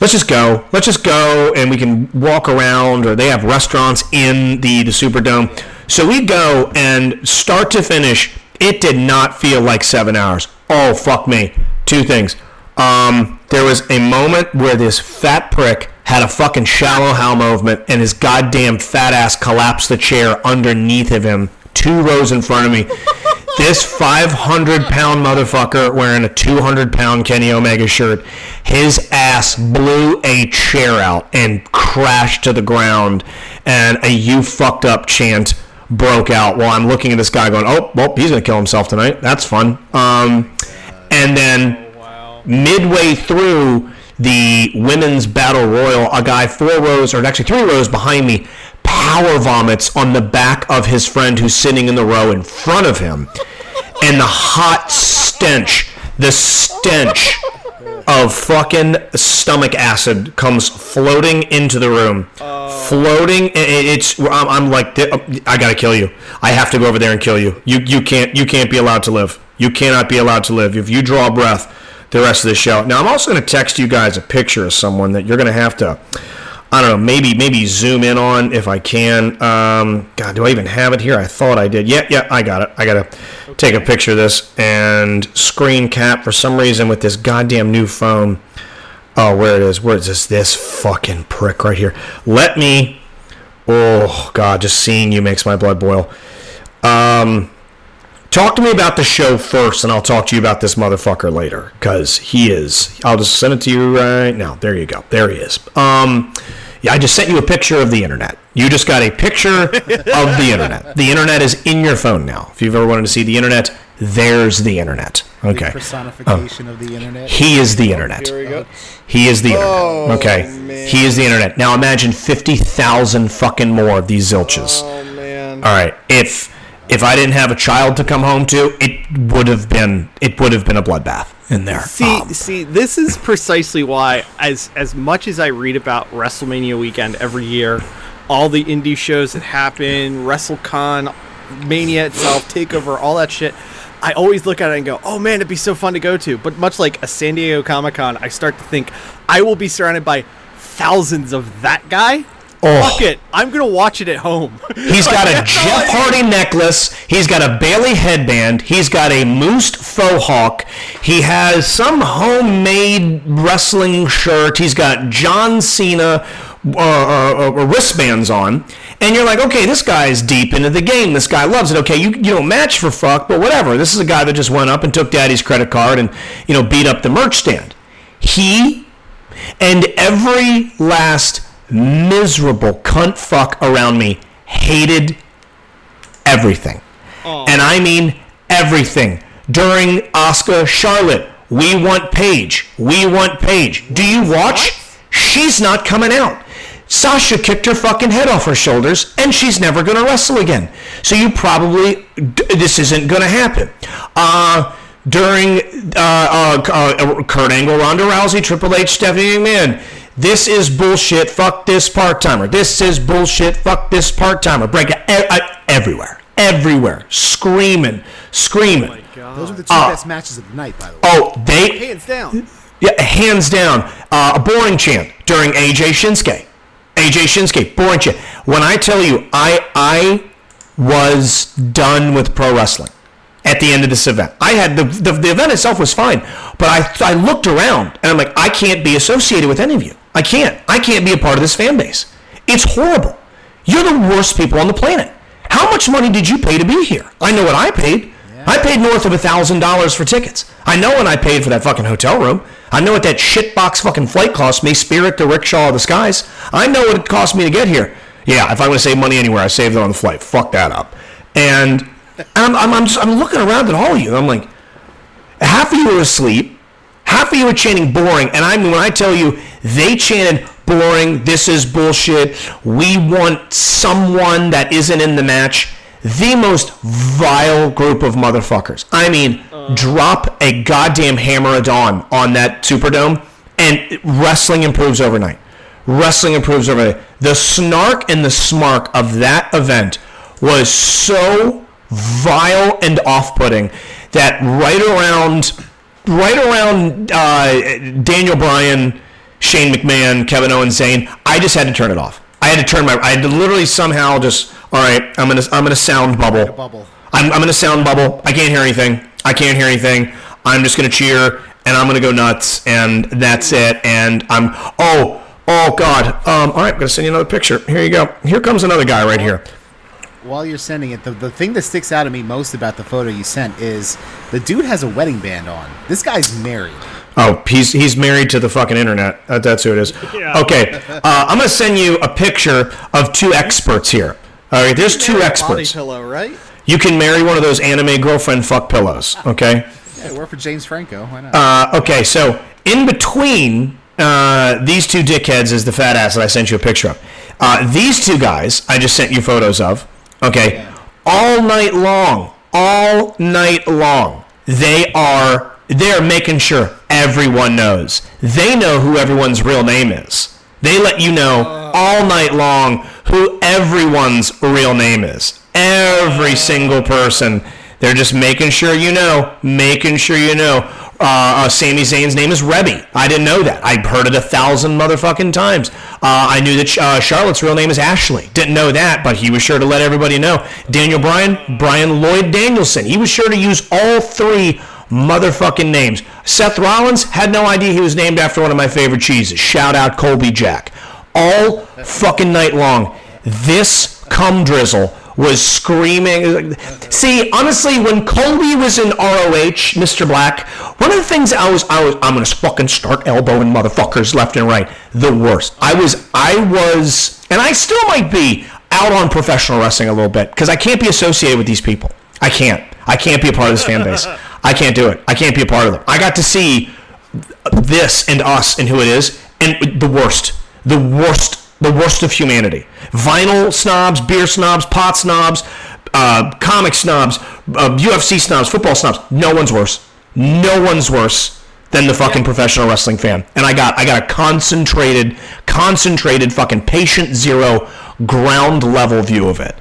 let's just go. Let's just go, and we can walk around. Or they have restaurants in the the Superdome. So we go, and start to finish, it did not feel like seven hours. Oh fuck me! Two things. Um, there was a moment where this fat prick had a fucking shallow hell movement, and his goddamn fat ass collapsed the chair underneath of him, two rows in front of me. this 500 pound motherfucker wearing a 200 pound Kenny Omega shirt, his ass blew a chair out and crashed to the ground, and a "you fucked up" chant broke out while I'm looking at this guy going, "Oh, well, he's gonna kill himself tonight. That's fun." Um, and then midway through the women's battle royal, a guy four rows, or actually three rows behind me, power vomits on the back of his friend who's sitting in the row in front of him. And the hot stench, the stench of fucking stomach acid comes floating into the room. Floating, i- i- it's. I'm, I'm like, oh, I gotta kill you. I have to go over there and kill you. You, you can't, you can't be allowed to live. You cannot be allowed to live. If you draw a breath, the rest of the show. Now, I'm also gonna text you guys a picture of someone that you're gonna have to. I don't know, maybe maybe zoom in on if I can. Um, God, do I even have it here? I thought I did. Yeah, yeah, I got it. I gotta take a picture of this and screen cap for some reason with this goddamn new phone. Oh, where it is? Where is this? This fucking prick right here. Let me. Oh God, just seeing you makes my blood boil. Um, talk to me about the show first, and I'll talk to you about this motherfucker later. Cause he is. I'll just send it to you right now. There you go. There he is. Um, yeah, I just sent you a picture of the internet. You just got a picture of the internet. The internet is in your phone now. If you've ever wanted to see the internet, there's the internet. Okay. Personification of the internet. He is the internet. Here we go. He is the Oh, internet. Okay. man. He is the internet. Now imagine 50,000 fucking more of these zilches. Oh man. All right. If if I didn't have a child to come home to, it would have been it would have been a bloodbath in there. See, Um, see, this is precisely why, as as much as I read about WrestleMania weekend every year, all the indie shows that happen, WrestleCon, Mania itself, Takeover, all that shit, I always look at it and go, "Oh man, it'd be so fun to go to." But much like a San Diego Comic Con, I start to think I will be surrounded by thousands of that guy. Oh. Fuck it, I'm gonna watch it at home. He's got a That's all I Jeff. Hardy necklace. He's got a Bayley headband. He's got a moose faux hawk. He has some homemade wrestling shirt. He's got John Cena uh, uh, uh, wristbands on. And you're like, okay, this guy's deep into the game. This guy loves it. Okay, you, you don't match for fuck, but whatever. This is a guy that just went up and took daddy's credit card and, you know, beat up the merch stand. He and every last miserable cunt fuck around me hated everything. And I mean everything. During Asuka Charlotte, we want Paige. We want Paige. Do you watch? She's not coming out. Sasha kicked her fucking head off her shoulders, and she's never going to wrestle again. So you probably d- this isn't going to happen. Uh, during uh, uh, uh, Kurt Angle, Ronda Rousey, Triple H, Stephanie McMahon, this is bullshit. Fuck this part timer. This is bullshit. Fuck this part timer. Break it e- uh, everywhere, everywhere, screaming, screaming. Those are the two Uh, best matches of the night, by the way. Oh, they Hands down. yeah, hands down, uh, a boring chant during AJ Shinsuke. AJ Shinsuke, boring chant. When I tell you, I I was done with pro wrestling at the end of this event. I had the the, the event itself was fine, but I I looked around and I'm like, I can't be associated with any of you. I can't. I can't be a part of this fan base. It's horrible. You're the worst people on the planet. How much money did you pay to be here? I know what I paid. I paid north of a thousand dollars for tickets. I know what I paid for that fucking hotel room. I know what that shitbox fucking flight cost me, Spirit to Rickshaw of the Skies. I know what it cost me to get here. Yeah, if I want to save money anywhere, I saved it on the flight. Fuck that up. And I'm, I'm, I'm, just, I'm looking around at all of you. I'm like, half of you are asleep. Half of you are chanting boring. And I mean, when I tell you they chanted boring, this is bullshit, we want someone that isn't in the match, the most vile group of motherfuckers. I mean, drop a goddamn hammer of dawn on that Superdome, and wrestling improves overnight. Wrestling improves overnight. The snark and the smark of that event was so vile and off-putting that right around right around uh, Daniel Bryan, Shane McMahon, Kevin Owens, Zayn, I just had to turn it off. I had to turn my. I had to literally somehow just. All right, I'm gonna. I'm gonna sound bubble. bubble. I'm. I'm gonna sound bubble. I can't hear anything. I can't hear anything. I'm just gonna cheer and I'm gonna go nuts and that's it. And I'm. Oh. Oh God. Um. All right. I'm gonna send you another picture. Here you go. Here comes another guy right here. While you're sending it, the, the thing that sticks out to me most about the photo you sent is the dude has a wedding band on. This guy's married. Oh, he's he's married to the fucking internet. That, that's who it is. Okay, uh, I'm gonna send you a picture of two experts here. All right, there's two Body experts. pillow, right? You can marry one of those anime girlfriend fuck pillows. Okay. Yeah, work for James Franco. Why not? Uh, okay, so in between uh, these two dickheads is the fat ass that I sent you a picture of. Uh, these two guys I just sent you photos of. Okay, all night long, all night long, they are they're making sure everyone knows. They know who everyone's real name is. They let you know all night long who everyone's real name is. Every single person. They're just making sure you know, making sure you know. Uh, uh, Sami Zayn's name is Rebby. I didn't know that. I've heard it a thousand motherfucking times. Uh, I knew that uh, Charlotte's real name is Ashley. Didn't know that, but he was sure to let everybody know. Daniel Bryan, Brian Lloyd Danielson. He was sure to use all three motherfucking names. Seth Rollins had no idea he was named after one of my favorite cheeses. Shout out Colby Jack. All fucking night long, this cum drizzle was screaming. See, honestly, when Colby was in ROH, Mr. Black, one of the things I was, I was, I'm gonna fucking start elbowing motherfuckers left and right. The worst. I was, I was, and I still might be out on professional wrestling a little bit because I can't be associated with these people. I can't. I can't be a part of this fan base. I can't do it. I can't be a part of them. I got to see this and us and who it is, and the worst, the worst, the worst of humanity. Vinyl snobs, beer snobs, pot snobs, uh, comic snobs, uh, UFC snobs, football snobs. No one's worse. No one's worse than the fucking professional wrestling fan. And I got I got a concentrated, concentrated fucking patient zero ground level view of it.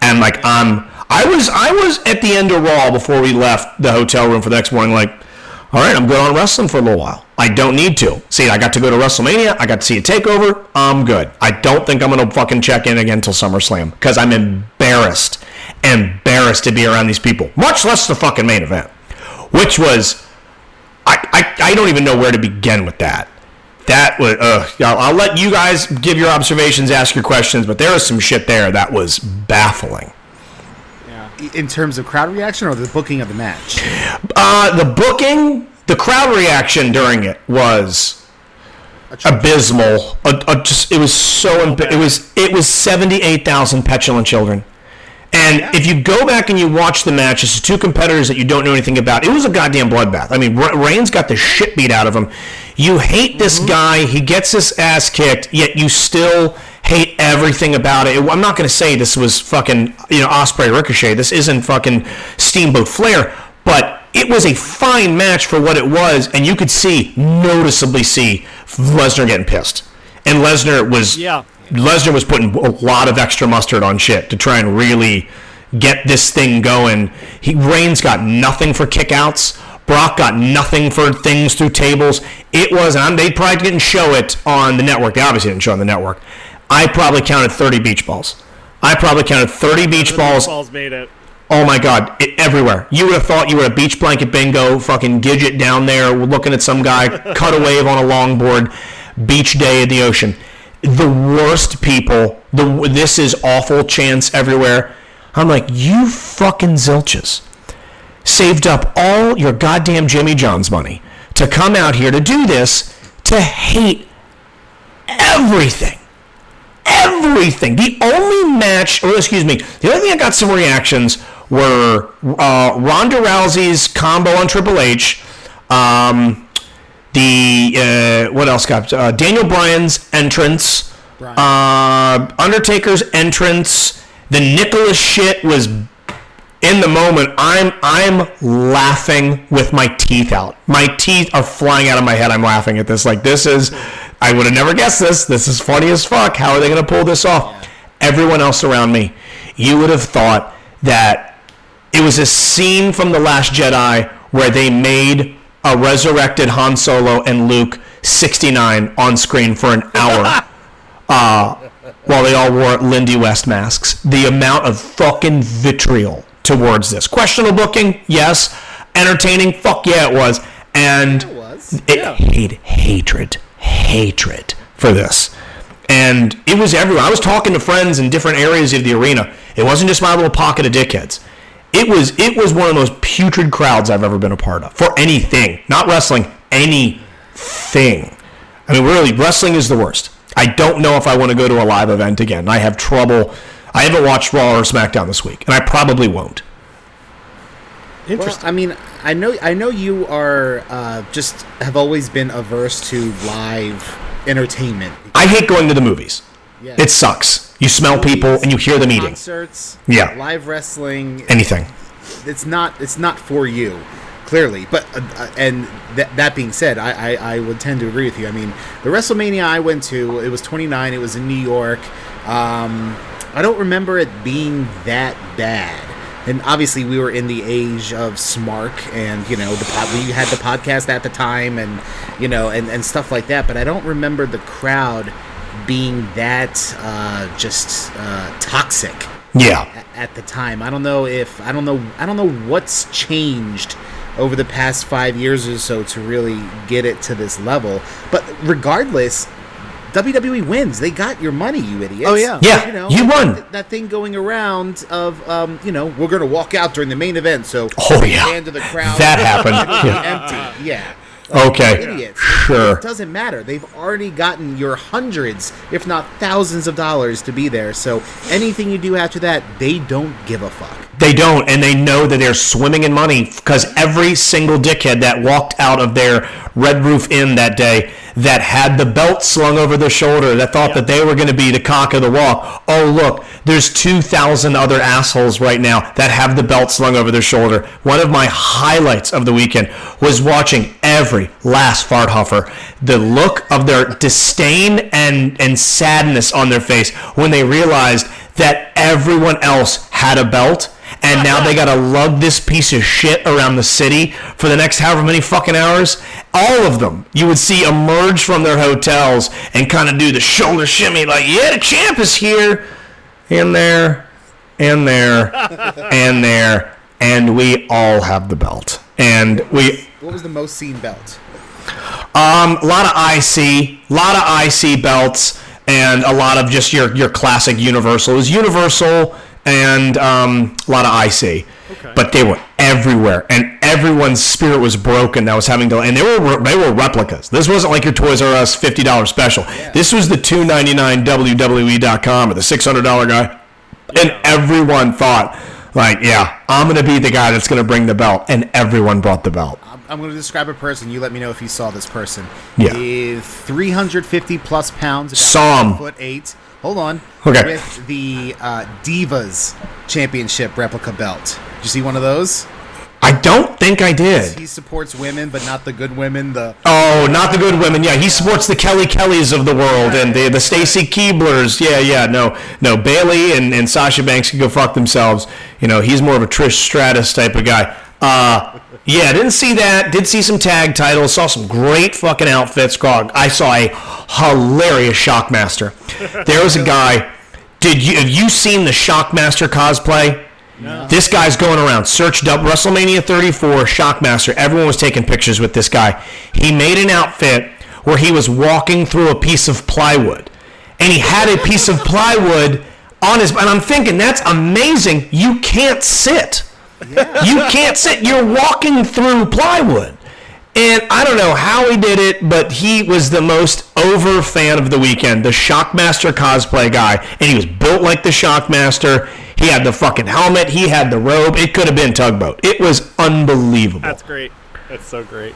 And like I'm I was I was at the end of Raw before we left the hotel room for the next morning, like, all right, I'm good on wrestling for a little while. I don't need to. See, I got to go to WrestleMania. I got to see a takeover. I'm good. I don't think I'm gonna fucking check in again until SummerSlam because I'm embarrassed, embarrassed to be around these people. Much less the fucking main event, which was I, I, I don't even know where to begin with that. That was, uh, I'll, I'll let you guys give your observations, ask your questions, but there was some shit there that was baffling. In terms of crowd reaction or the booking of the match? Uh, the booking, the crowd reaction during it was abysmal. Uh, uh, just it was so imp- it was it was seventy eight thousand petulant children. And if you go back and you watch the match, it's two competitors that you don't know anything about. It was a goddamn bloodbath. I mean, Re- Reigns got the shit beat out of him. You hate this guy. He gets his ass kicked, yet you still hate everything about it. I'm not going to say this was fucking, you know, Ospreay Ricochet. This isn't fucking Steamboat Flair, but it was a fine match for what it was, and you could see, noticeably see, Lesnar getting pissed. And Lesnar was Yeah. Lesnar was putting a lot of extra mustard on shit to try and really get this thing going. He Reigns got nothing for kickouts. Brock got nothing for things through tables. It was, and they probably didn't show it on the network. They obviously didn't show it on the network. I probably counted 30 beach balls. I probably counted 30 beach balls. Balls made it. Oh my god, it, everywhere. You would have thought you were at beach blanket bingo, fucking Gidget down there, looking at some guy cut a wave on a longboard, beach day in the ocean. The worst people. The this is awful chance everywhere. I'm like, you fucking zilches saved up all your goddamn Jimmy John's money to come out here to do this to hate everything everything. The only match, or excuse me, the only thing I got some reactions were uh, Ronda Rousey's combo on Triple H, um, the uh, what else got uh, Daniel Bryan's entrance, uh, Undertaker's entrance. The Nicholas shit was in the moment. I'm I'm laughing with my teeth out. My teeth are flying out of my head. I'm laughing at this. Like this is, I would have never guessed this. This is funny as fuck. How are they going to pull this off? Everyone else around me, you would have thought that it was a scene from the Last Jedi where they made a resurrected Han Solo and Luke 69 on screen for an hour. uh, while they all wore Lindy West masks. The amount of fucking vitriol towards this. Questionable booking, yes. Entertaining, fuck yeah, it was. And it was. hate, hatred, hatred for this. And it was everywhere. I was talking to friends in different areas of the arena. It wasn't just my little pocket of dickheads. It was it was one of the most putrid crowds I've ever been a part of for anything, not wrestling, anything. I mean, really, wrestling is the worst. I don't know if I want to go to a live event again. I have trouble. I haven't watched Raw or SmackDown this week, and I probably won't. Well, I mean, I know, I know you are uh, just have always been averse to live entertainment. I hate going to the movies. Yeah. It sucks. You smell people and you hear them eating. Concerts, Yeah. live wrestling. Anything. It's not, it's not for you, clearly. But uh, uh, and th- that being said, I, I I would tend to agree with you. I mean, the WrestleMania I went to, it was 29. It was in New York. Um, I don't remember it being that bad. And obviously, we were in the age of Smark, and you know, the pod, we had the podcast at the time, and you know, and, and stuff like that. But I don't remember the crowd being that uh, just uh, toxic Yeah. a- at the time. I don't know if I don't know I don't know what's changed over the past five years or so to really get it to this level. But regardless, WWE wins. They got your money, you idiots. Oh, yeah. Yeah, you won. That, that thing going around of um, you know, we're gonna walk out during the main event, so Oh, yeah. hand to the crowd. That happened. Yeah. empty. Yeah. Okay. Idiots. Sure. It doesn't matter. They've already gotten your hundreds, if not thousands of dollars to be there. So anything you do after that, they don't give a fuck. They don't, and they know that they're swimming in money because every single dickhead that walked out of their Red Roof Inn that day that had the belt slung over their shoulder that thought that they were going to be the cock of the walk. Oh, look, there's 2,000 other assholes right now that have the belt slung over their shoulder. One of my highlights of the weekend was watching every last fart huffer. The look of their disdain and, and sadness on their face when they realized that everyone else had a belt and now they gotta lug this piece of shit around the city for the next however many fucking hours. All of them you would see emerge from their hotels and kind of do the shoulder shimmy, like, yeah, the champ is here, in there, in there, and there, and we all have the belt, and we What was the most seen belt? um, a lot of IC, a lot of IC belts, and a lot of just your your classic Universal. Is Universal and um, a lot of IC, but they were everywhere, and everyone's spirit was broken. That was having to, and they were they were replicas. This wasn't like your Toys R Us fifty dollars special. This was the two ninety nine WWE.com or the six hundred dollar guy, and everyone thought. Like, yeah, I'm gonna be the guy that's gonna bring the belt, and everyone brought the belt. I'm, going to describe a person. You let me know if you saw this person. Yeah. Is 350 plus pounds. About Saw him. Foot eight. Hold on. Okay. With the uh, Divas Championship replica belt. Did you see one of those? I don't think I did. He supports women, but not the good women. The Oh, not the good women. Yeah, he supports the Kelly Kellys of the world and the the Stacy Keiblers. Yeah, yeah. No, no. Bayley and, and Sasha Banks can go fuck themselves. You know, he's more of a Trish Stratus type of guy. Uh, yeah, didn't see that. Did see some tag titles. Saw some great fucking outfits. I saw a hilarious Shockmaster. There was a guy. Did you have you seen the Shockmaster cosplay? No. This guy's going around. Searched up WrestleMania 34 Shockmaster. Everyone was taking pictures with this guy. He made an outfit where he was walking through a piece of plywood, and he had a piece of plywood on his. And I'm thinking that's amazing. You can't sit. You can't sit. You're walking through plywood. And I don't know how he did it, but he was the most over fan of the weekend, the Shockmaster cosplay guy. And he was built like the Shockmaster. He had the fucking helmet. He had the robe. It could have been tugboat. It was unbelievable. That's great. That's so great.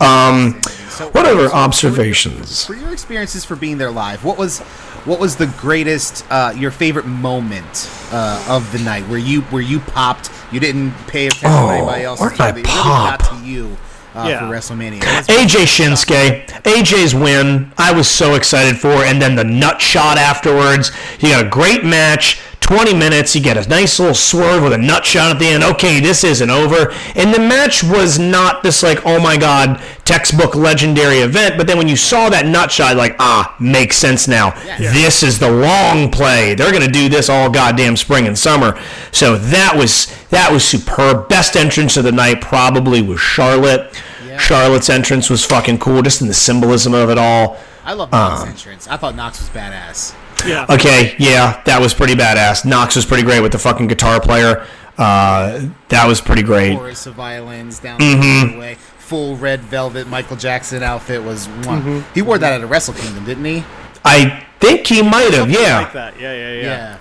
Um, So- what other observations? for your experiences for being there live, what was what was the greatest, uh, your favorite moment uh, of the night where you where you popped? You didn't pay attention Oh, to anybody else. where did I It really got pop? to you uh, Yeah. for WrestleMania. AJ Shinsuke, AJ's win, I was so excited for, and then the nut shot afterwards. You got a great match, 20 minutes. You get a nice little swerve with a nut shot at the end. Okay, this isn't over. And the match was not this like, oh my god, textbook legendary event. But then when you saw that nut shot, like, ah, makes sense now. This is the long play. They're gonna do this all goddamn spring and summer. So that was that was superb. Best entrance of the night probably was Charlotte. Charlotte's entrance was fucking cool, just in the symbolism of it all. I love Knox's entrance. I thought Knox was badass. Yeah. Okay, yeah, that was pretty badass. Knox was pretty great with the fucking guitar player. Uh, that was pretty great. Chorus of violins down Mm-hmm. the way. Full red velvet Michael Jackson outfit was one. He wore that at a Wrestle Kingdom, didn't he? I think he might have, Like yeah. that. Yeah, yeah, yeah.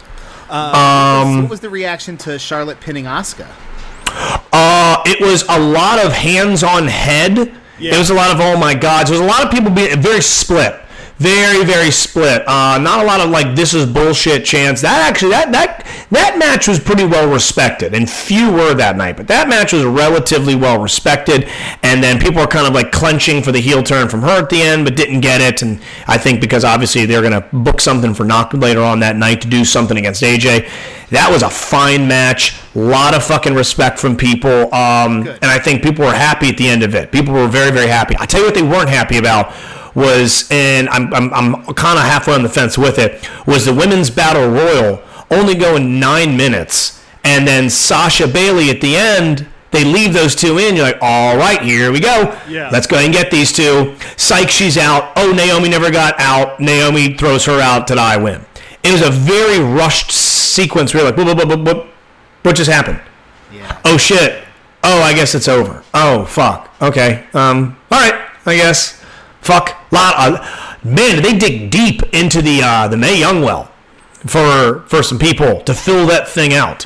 Yeah. Um, what was the reaction to Charlotte pinning Asuka? Uh, it was a lot of hands on head. Yeah. It was a lot of oh my god. So there was a lot of people being very split. Very, very split. Uh, not a lot of like this is bullshit chance. That actually that that that match was pretty well respected, and few were that night. But that match was relatively well respected. And then people were kind of like clenching for the heel turn from her at the end, but didn't get it. And I think because obviously they're gonna book something for Nak later on that night to do something against AJ. That was a fine match. A lot of fucking respect from people. Um, and I think people were happy at the end of it. People were very, very happy. I tell you what they weren't happy about was, and I'm, I'm, I'm kind of halfway on the fence with it, was the women's battle royal only going nine minutes. And then Sasha Bailey at the end, they leave those two in. You're like, all right, here we go. Yeah. Let's go ahead and get these two. Psych, she's out. Oh, Naomi never got out. Naomi throws her out. Did I win? It was a very rushed sequence. We were like, what, what, what, what, what just happened? Yeah. Oh shit. Oh, I guess it's over. Oh fuck. Okay. Um. All right. I guess. Fuck. Lot. of man, they dig deep into the uh, the Mae Young well for for some people to fill that thing out.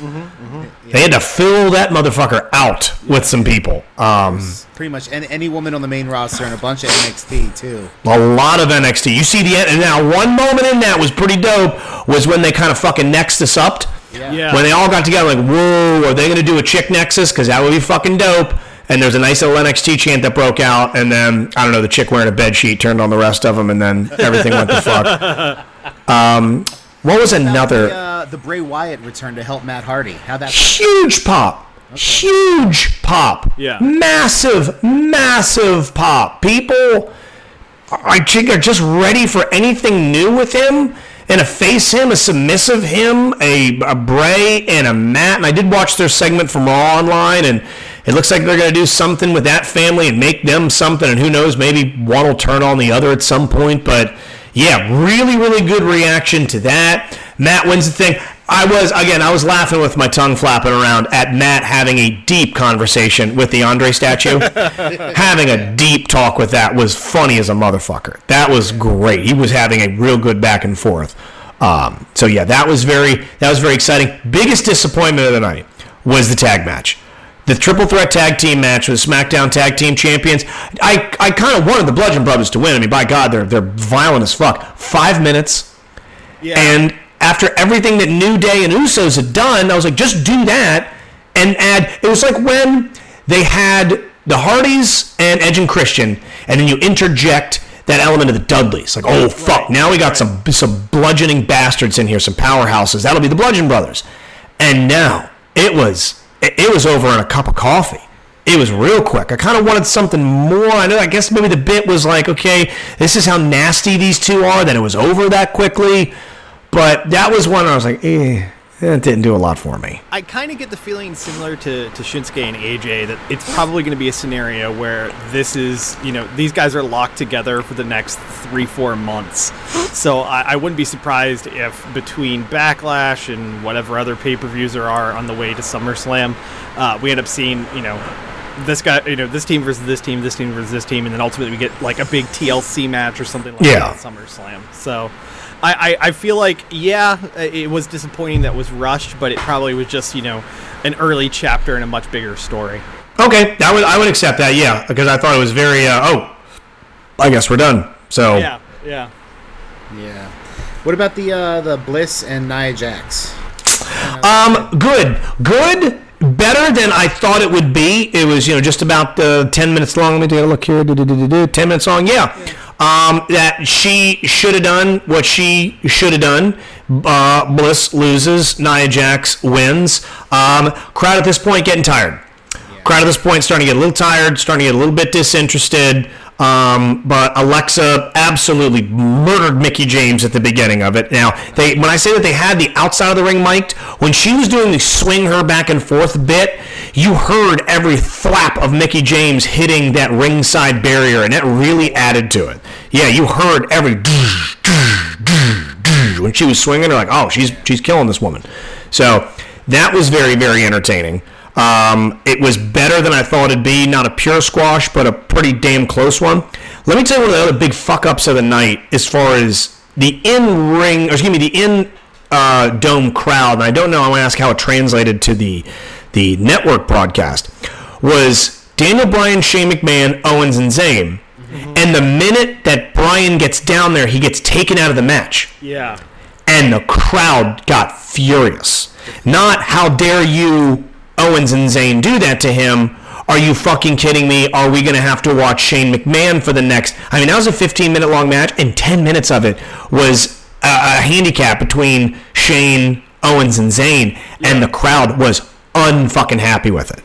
They had to fill that motherfucker out with some people. Um, Pretty much any, any woman on the main roster and a bunch of NXT too. a lot of NXT. You see the and now one moment in that was pretty dope was when they kind of fucking nexus upped. Yeah. When they all got together, like, whoa, are they going to do a chick nexus? Because that would be fucking dope. And there's a nice little NXT chant that broke out, and then I don't know, the chick wearing a bed sheet turned on the rest of them, and then everything went to fuck. Um, what was another? The, uh, the Bray Wyatt return to help Matt Hardy. How that? huge pop. Huge pop. Yeah. Massive, massive pop. People, I think, are just ready for anything new with him. And a face him, a submissive him, a, a Bray, and a Matt. And I did watch their segment from Raw online, and it looks like they're going to do something with that family and make them something. And who knows, maybe one will turn on the other at some point. But yeah, really, really good reaction to that. Matt wins the thing. I was again. I was laughing with my tongue flapping around at Matt having a deep conversation with the Andre statue. having a deep talk with that was funny as a motherfucker. That was great. He was having a real good back and forth. Um, so yeah, that was very that was very exciting. Biggest disappointment of the night was the tag match. The triple threat tag team match with SmackDown Tag Team Champions. I, I kind of wanted the Bludgeon Brothers to win. I mean, by God, they're they're violent as fuck. Five minutes, and after everything that New Day and Usos had done, I was like, just do that and add. It was like when they had the Hardys and Edge and Christian, and then you interject that element of the Dudleys. Like, oh fuck, now we got some some bludgeoning bastards in here, some powerhouses. That'll be the Bludgeon Brothers. And now it was it, was over in a cup of coffee. It was real quick. I kind of wanted something more. I know. I guess maybe the bit was like, okay, this is how nasty these two are. That it was over that quickly. But that was one I was like, eh, that didn't do a lot for me. I kind of get the feeling similar to, to Shinsuke and AJ that it's probably going to be a scenario where this is, you know, these guys are locked together for the next three, four months. So I, I wouldn't be surprised if between Backlash and whatever other pay per views there are on the way to SummerSlam, uh, we end up seeing, you know, this guy, you know, this team versus this team, this team versus this team, and then ultimately we get like a big TLC match or something like Yeah. that at SummerSlam. So. I, I, I feel like yeah it was disappointing that was rushed but it probably was just you know an early chapter in a much bigger story Okay, that would I would accept that. Yeah, because I thought it was very. Uh, oh, I guess we're done. So yeah yeah Yeah. What about the uh, the Bliss and Nia Jax? Um, good, good, better than I thought it would be. It was, you know, just about uh, ten minutes long. Let me take a look here. Do-do-do-do-do. Ten minutes long. Yeah. Um, that she should have done what she should have done. Uh, Bliss loses. Nia Jax wins. Um, crowd at this point getting tired. Crowd at this point starting to get a little tired, starting to get a little bit disinterested. Um, but Alexa absolutely murdered Mickie James at the beginning of it. Now, they when I say that they had the outside of the ring mic'd, when she was doing the swing her back and forth bit, you heard every flap of Mickie James hitting that ringside barrier, and that really added to it. Yeah, you heard every when she was swinging. They're like, oh, she's she's killing this woman. So that was very very entertaining. Um, it was better than I thought it'd be. Not a pure squash, but a pretty damn close one. Let me tell you one of the other big fuck ups of the night, as far as the in ring, or excuse me, the in uh, dome crowd. And I don't know. I want to ask how it translated to the the network broadcast. Was Daniel Bryan, Shane McMahon, Owens, and Zayn. And the minute that Bryan gets down there, he gets taken out of the match yeah and the crowd got furious. Not how dare you, Owens and Zayn, do that to him. Are you fucking kidding me? Are we going to have to watch Shane McMahon for the next? I mean, that was a 15 minute long match, and 10 minutes of it was a, a handicap between Shane, Owens, and Zayn, and the crowd was unfucking happy with it.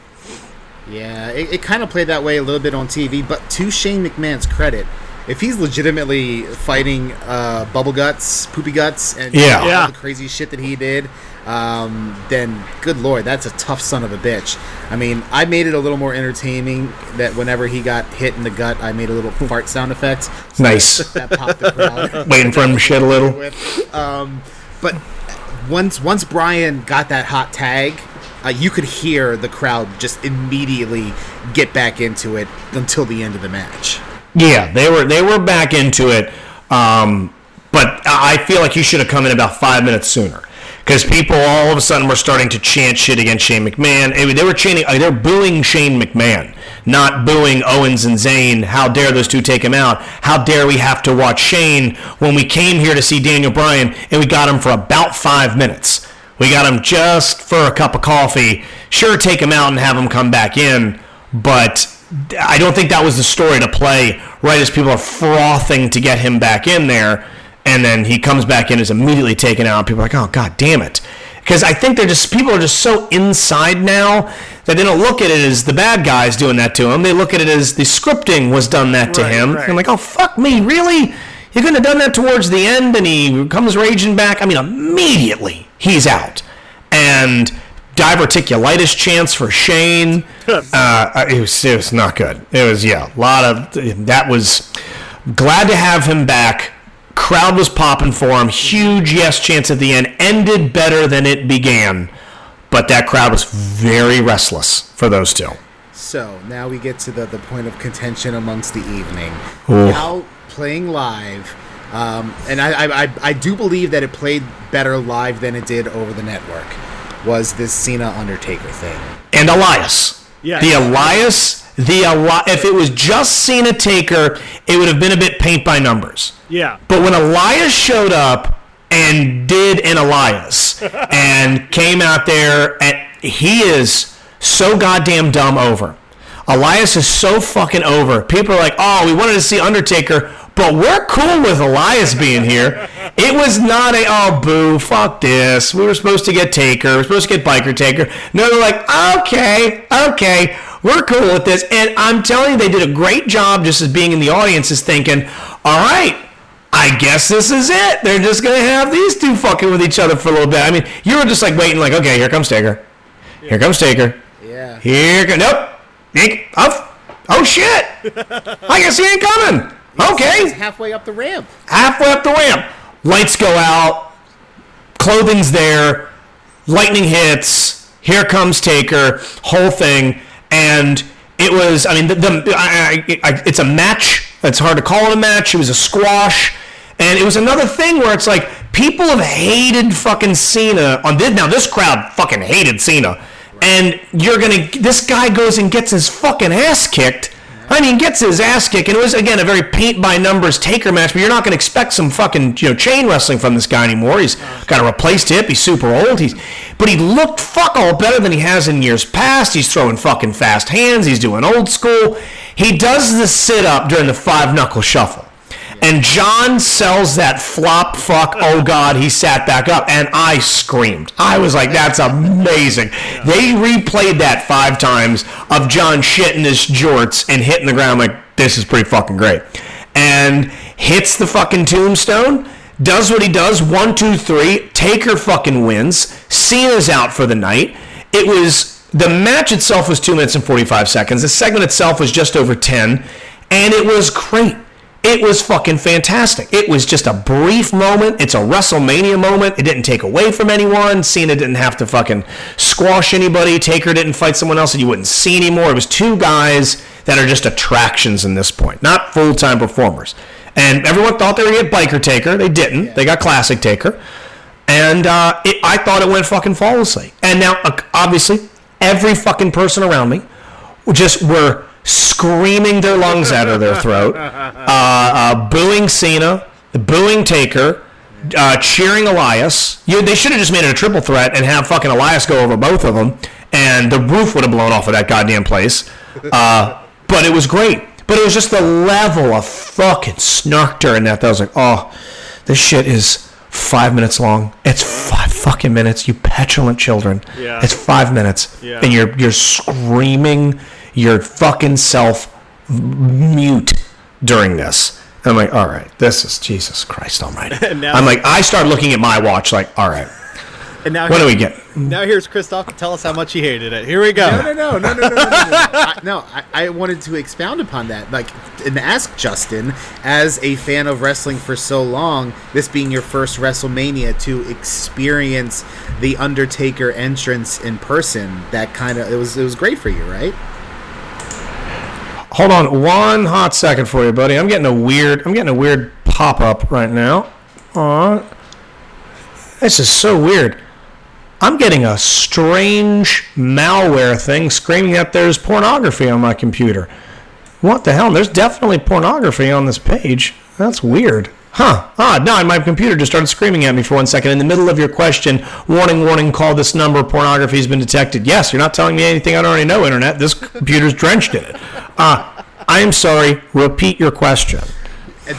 Yeah, it, it kind of played that way a little bit on TV, but to Shane McMahon's credit, if he's legitimately fighting uh, bubble guts, poopy guts, and Yeah. all Yeah. the crazy shit that he did, um, then good lord, that's a tough son of a bitch. I mean, I made it a little more entertaining that whenever he got hit in the gut, I made a little fart sound effect. So Nice. That popped the crowd. Waiting for him to shit a little. Um, but once once Brian got that hot tag, uh, you could hear the crowd just immediately get back into it until the end of the match. Yeah, they were they were back into it, um, but I I feel like he should have come in about five minutes sooner. Because people all of a sudden were starting to chant shit against Shane McMahon. I mean, they were chanting, uh, they were booing Shane McMahon, not booing Owens and Zayn. How dare those two take him out? How dare we have to watch Shane when we came here to see Daniel Bryan and we got him for about five minutes? We got him just for a cup of coffee. Sure, take him out and have him come back in, but I don't think that was the story to play right as people are frothing to get him back in there. And then he comes back in, is immediately taken out. People are like, oh, God damn it. Because I think they're just, people are just so inside now that they don't look at it as the bad guys doing that to him. They look at it as the scripting was done that to Right, him. right. And like, oh, fuck me, really? You couldn't have done that towards the end and he comes raging back. I mean, immediately he's out. And diverticulitis chance for Shane. Uh, it was it was not good. It was yeah, a lot of that was glad to have him back. Crowd was popping for him. Huge yes chance at the end. Ended better than it began, but that crowd was very restless for those two. So now we get to the, the point of contention amongst the evening. Ooh. Now playing live, um, and I, I, I, I do believe that it played better live than it did over the network. Was this Cena Undertaker thing? and Elias. Yes. The Elias, the Eli- if it was just Cena Taker, it would have been a bit paint by numbers. Yeah. But when Elias showed up and did an Elias and came out there, and he is so goddamn dumb over. Elias is so fucking over. People are like, oh, we wanted to see Undertaker, but we're cool with Elias being here. It was not a, oh, boo, fuck this. We were supposed to get Taker. We were supposed to get Biker Taker. No, they're like, okay, okay, we're cool with this. And I'm telling you, they did a great job just as being in the audience, is thinking, all right, I guess this is it. They're just gonna have these two fucking with each other for a little bit. I mean, you were just like waiting, like, okay, here comes Taker. Here comes Taker. Yeah. Here go. Nope. Nick. Oh, oh shit. I guess he ain't coming. Okay. halfway up the ramp. Halfway up the ramp. Lights go out. Clothing's there. Lightning hits. Here comes Taker. Whole thing. And it was, I mean, the, the I, I, I, it's a match. It's hard to call it a match. It was a squash. And it was another thing where it's like people have hated fucking Cena on this. Now this crowd fucking hated Cena, and you're gonna. This guy goes and gets his fucking ass kicked. I mean, gets his ass kicked, and it was again a very paint by numbers taker match. But you're not gonna expect some fucking you know chain wrestling from this guy anymore. He's got a replaced hip. He's super old. He's but he looked fuck all better than he has in years past. He's throwing fucking fast hands. He's doing old school. He does the sit up during the five knuckle shuffle. And John sells that flop fuck. Oh God, he sat back up, and I screamed. I was like, "That's amazing!" They replayed that five times of John shitting his jorts and hitting the ground. Like, this is pretty fucking great. And hits the fucking tombstone. Does what he does. One, two, three. Taker fucking wins. Cena's out for the night. It was the match itself was two minutes and 45 seconds. The segment itself was just over 10, and it was great. It was fucking fantastic. It was just a brief moment. It's a WrestleMania moment. It didn't take away from anyone. Cena didn't have to fucking squash anybody. Taker didn't fight someone else that you wouldn't see anymore. It was two guys that are just attractions in this point, not full time performers. And everyone thought they were going to get Biker Taker. They didn't. They got Classic Taker. And uh, it, I thought it went fucking flawlessly. And now, uh, obviously, every fucking person around me just were screaming their lungs out of their throat, uh, uh, booing Cena, booing Taker, uh, cheering Elias. You, they should have just made it a triple threat and have fucking Elias go over both of them, and the roof would have blown off of that goddamn place. Uh, but it was great. But it was just the level of fucking snark during that. That I was like, oh, this shit is five minutes long. It's five fucking minutes. You petulant children. Yeah. It's five minutes, Yeah. and you're you're screaming your fucking self mute during this. And I'm like, all right, this is Jesus Christ Almighty. Now- I'm like, I start looking at my watch, like, all right, And now what do we get? Now here's Christoph to tell us how much he hated it. Here we go. No, no, no, no, no, no, no, no. no. I, no, I, I wanted to expound upon that, like, and ask Justin, as a fan of wrestling for so long, this being your first WrestleMania, to experience the Undertaker entrance in person. That kind of it was it was great for you, right? Hold on one hot second for you, buddy. I'm getting a weird, I'm getting a weird pop up right now. Aw. This is so weird. I'm getting a strange malware thing screaming that there's pornography on my computer. What the hell? There's definitely pornography on this page. That's weird. Huh. Ah, no, my computer just started screaming at me for one second. In the middle of your question, warning, warning, call this number, pornography has been detected. Yes, you're not telling me anything I don't already know, Internet. This computer's drenched in it. Uh, I am sorry. Repeat your question.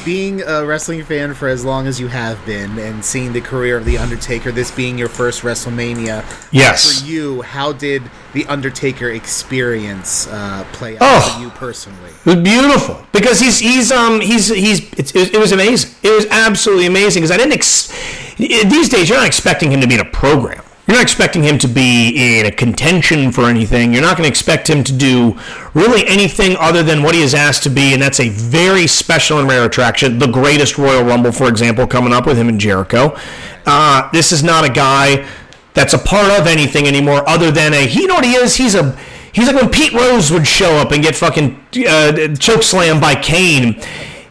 Being a wrestling fan for as long as you have been, and seeing the career of the Undertaker, this being your first WrestleMania, Yes. for you, how did the Undertaker experience uh, play out Oh. for you personally? It was beautiful because he's he's um he's he's it's, it, it was amazing. It was absolutely amazing because I didn't ex- these days you're not expecting him to be in a program. You're not expecting him to be in a contention for anything. You're not going to expect him to do really anything other than what he is asked to be, and that's a very special and rare attraction. The greatest Royal Rumble, for example, coming up with him and Jericho. Uh, this is not a guy that's a part of anything anymore other than a he you know what he is he's a he's like when pete rose would show up and get fucking uh, choke slammed by kane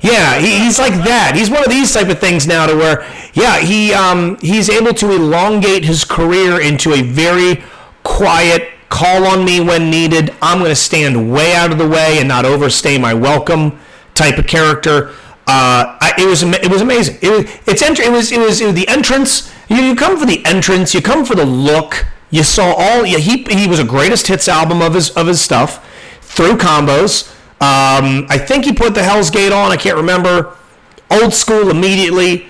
yeah he, he's like that he's one of these type of things now to where yeah he um he's able to elongate his career into a very quiet call on me when needed i'm going to stand way out of the way and not overstay my welcome type of character uh, I, it was it was amazing. It was it's enter, it was it was it was the entrance. You, you come for the entrance. You come for the look. You saw all. Yeah, he he was a greatest hits album of his of his stuff through combos. Um, I think he put the Hell's Gate on. I can't remember. Old school immediately.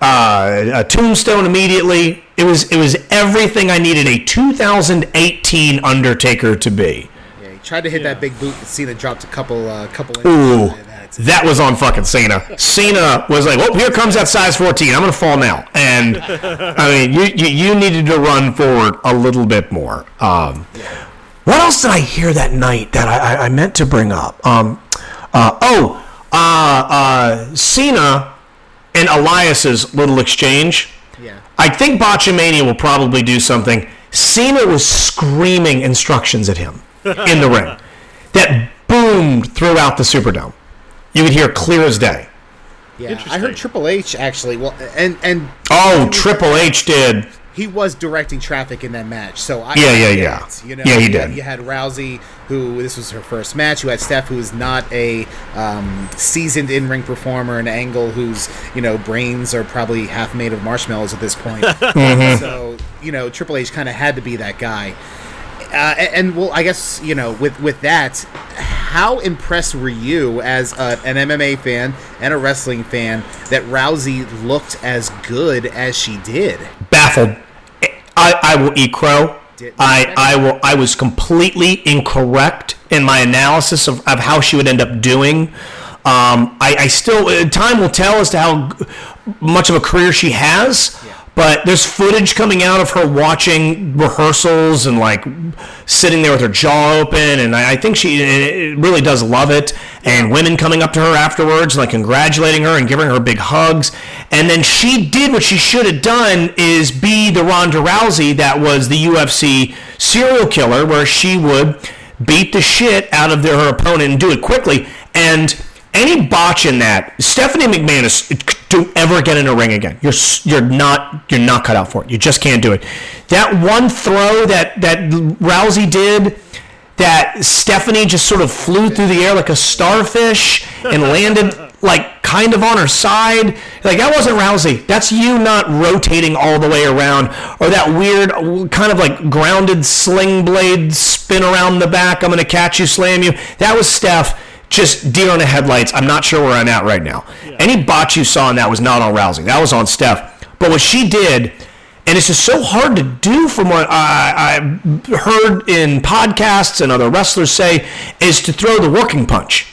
Uh, a Tombstone immediately. It was it was everything I needed a 2018 Undertaker to be. Yeah, he tried to hit that big boot, but Cena dropped a couple, uh, couple. Ooh, inches, and that's- that was on fucking Cena. Cena was like, "Oh, here comes that size 14. I'm gonna fall now." And I mean, you you, you needed to run forward a little bit more. Um, what else did I hear that night that I, I, I meant to bring up? Um, uh, oh, uh, uh, Cena and Elias's little exchange. Yeah. I think Botchamania will probably do something. Cena was screaming instructions at him in the ring that boomed throughout the Superdome. You could hear clear as day. Yeah, I heard Triple H actually. Well, and and Oh, Triple H did. He was directing traffic in that match. So I Yeah, I yeah, yeah. it, You know, Yeah, he you did. You had Rousey, who this was her first match. You had Steph, who is not a um, seasoned in-ring performer, and Angle, whose you know brains are probably half made of marshmallows at this point. Mm-hmm. So you know, Triple H kind of had to be that guy. Uh, and, and well, I guess you know, with with that, how impressed were you as a, an MMA fan and a wrestling fan that Rousey looked as good as she did? Baffled. I, I will eat crow. I, I will I was completely incorrect in my analysis of, of how she would end up doing. Um, I, I still time will tell as to how much of a career she has. But there's footage coming out of her watching rehearsals and like sitting there with her jaw open, and I, I think she really does love it. And women coming up to her afterwards, like congratulating her and giving her big hugs. And then she did what she should have done: is be the Ronda Rousey that was the UFC serial killer, where she would beat the shit out of their, her opponent and do it quickly. And any botch in that, Stephanie McManus, don't ever get in a ring again. You're you're not you're not cut out for it. You just can't do it. That one throw that that Rousey did, that Stephanie just sort of flew through the air like a starfish and landed like kind of on her side. Like that wasn't Rousey. That's you not rotating all the way around, or that weird kind of like grounded sling blade spin around the back. I'm gonna catch you, slam you. That was Steph just deer on the headlights. I'm not sure where I'm at right now. Any botch you saw in that was not on Rousey. That was on Steph. But what she did, and it's just so hard to do from what I, I heard in podcasts and other wrestlers say, is to throw the working punch.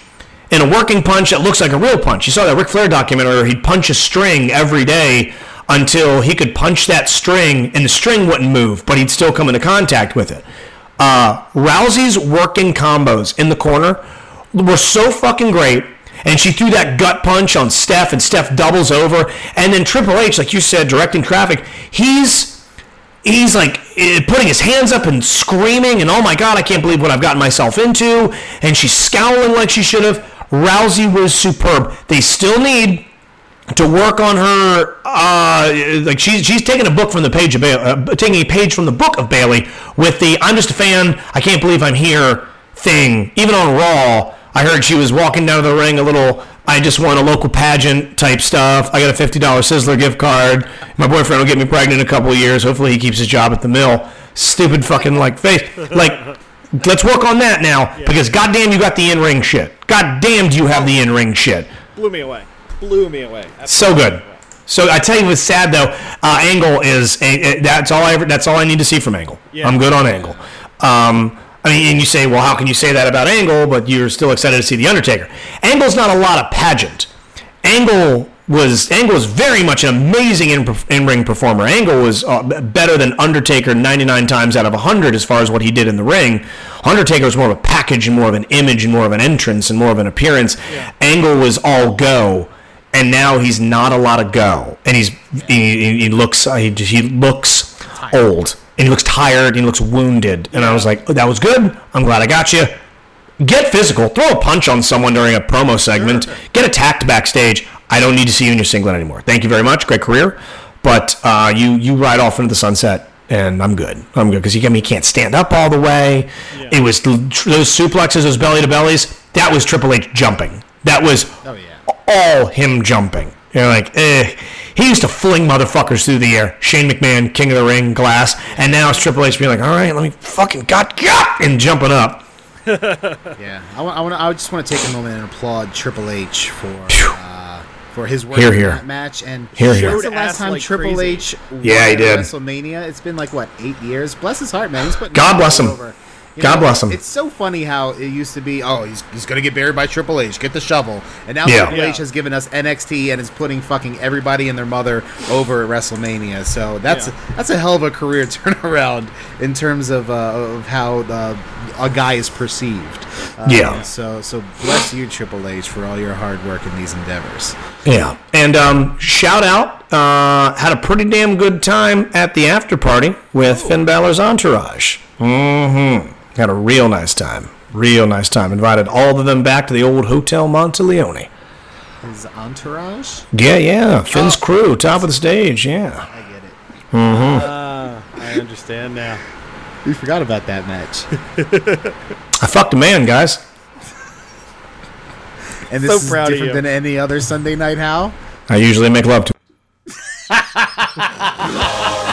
And a working punch that looks like a real punch. You saw that Ric Flair documentary where he'd punch a string every day until he could punch that string and the string wouldn't move, but he'd still come into contact with it. Uh, Rousey's working combos in the corner were so fucking great. And she threw that gut punch on Steph, and Steph doubles over. And then Triple H, like you said, directing traffic, he's he's like eh, putting his hands up and screaming, and oh my god, I can't believe what I've gotten myself into. And she's scowling like she should have. Rousey was superb. They still need to work on her. Uh, like she's she's taking a book from the page of Bayley, uh, taking a page from the book of Bayley with the "I'm just a fan. I can't believe I'm here" thing. Even on Raw, I heard she was walking down to the ring a little. I just won a local pageant type stuff. I got a fifty dollars Sizzler gift card. My boyfriend will get me pregnant in a couple of years. Hopefully, he keeps his job at the mill. Stupid fucking like face. Like, let's work on that now because goddamn, you got the in ring shit. Goddamn, do you have the in ring shit? Blew me away. Blew me away. So good. So I tell you what's sad though. Uh, Angle is a, a- that's all I ever. That's all I need to see from Angle. Yeah. I'm good on Angle. Um, I mean, and you say, well, how can you say that about Angle, but you're still excited to see the Undertaker? Angle's not a lot of pageant. Angle was Angle was very much an amazing in, in ring performer. Angle was uh, better than Undertaker 99 times out of 100 as far as what he did in the ring. Undertaker was more of a package and more of an image and more of an entrance and more of an appearance. Angle was all go, and now he's not a lot of go, and he's he, he- he looks uh, he, he looks old and he looks tired and he looks wounded. And I was like, oh, that was good. I'm glad I got you get physical. Throw a punch on someone during a promo segment. Get attacked backstage. I don't need to see you in your singlet anymore. Thank you very much. Great career, but uh, you you ride off into the sunset, and I'm good. I'm good because you, I mean, you can't stand up all the way. It was those suplexes, those belly to bellies. That was Triple H jumping. That was oh, yeah. all him jumping. You're like, eh. He used to fling motherfuckers through the air. Shane McMahon, King of the Ring, Glass, and now it's Triple H being like, all right, let me fucking got got and jumping up. Yeah, I want, I want, I just want to take a moment and applaud Triple H for uh, for his work Here, in that match. And Here, here. when's the last time like Triple crazy. H? won Yeah, he at did. WrestleMania. It's been like what eight years. Bless his heart, man. He's putting God bless him. over. You God bless him. It's so funny how it used to be. Oh, he's, he's gonna get buried by Triple H. Get the shovel. And now Yeah. Triple Yeah. H has given us NXT and is putting fucking everybody and their mother over at WrestleMania. So that's Yeah. that's a hell of a career turnaround in terms of uh, of how uh, a guy is perceived. Uh, Yeah. So so bless you, Triple H, for all your hard work in these endeavors. Yeah. And um, shout out, uh, had a pretty damn good time at the after party with Finn Balor's entourage. Mm-hmm. Had a real nice time. Real nice time. Invited all of them back to the old Hotel Monteleone. His entourage. Yeah, yeah. Finn's crew, top of the stage. Yeah. I get it. Ah, I understand now. We forgot about that match. I fucked a man, guys. And this So is proud different than any other Sunday night. How? I usually make love to.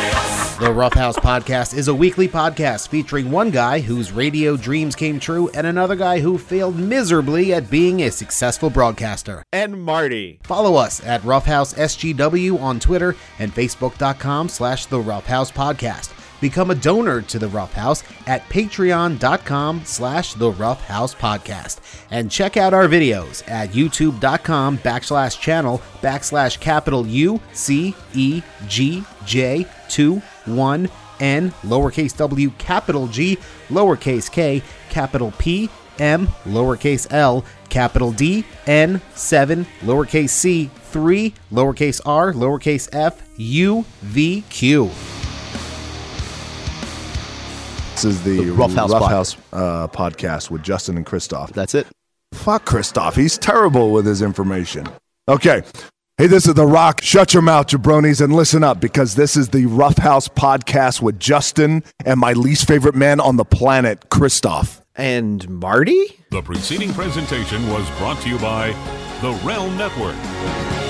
The Roughhouse Podcast is a weekly podcast featuring one guy whose radio dreams came true and another guy who failed miserably at being a successful broadcaster. And Marty. Follow us at Roughhouse SGW on Twitter and Facebook.com slash The Roughhouse Podcast. Become a donor to The Roughhouse at Patreon.com slash The Roughhouse Podcast. And check out our videos at YouTube.com backslash channel backslash capital U C E G J 2 1 N lowercase w capital G lowercase k capital P M lowercase l capital D N 7 lowercase c 3 lowercase r lowercase f U V Q. This is the, The Rough House Rough House, uh, podcast with Justin and Christoph. That's it. Fuck Christoph. He's terrible with his information. Okay. Hey, this is The Rock. Shut your mouth, jabronis, and listen up because this is the Rough House podcast with Justin and my least favorite man on the planet, Christoph. And Marty? The preceding presentation was brought to you by the Realm Network.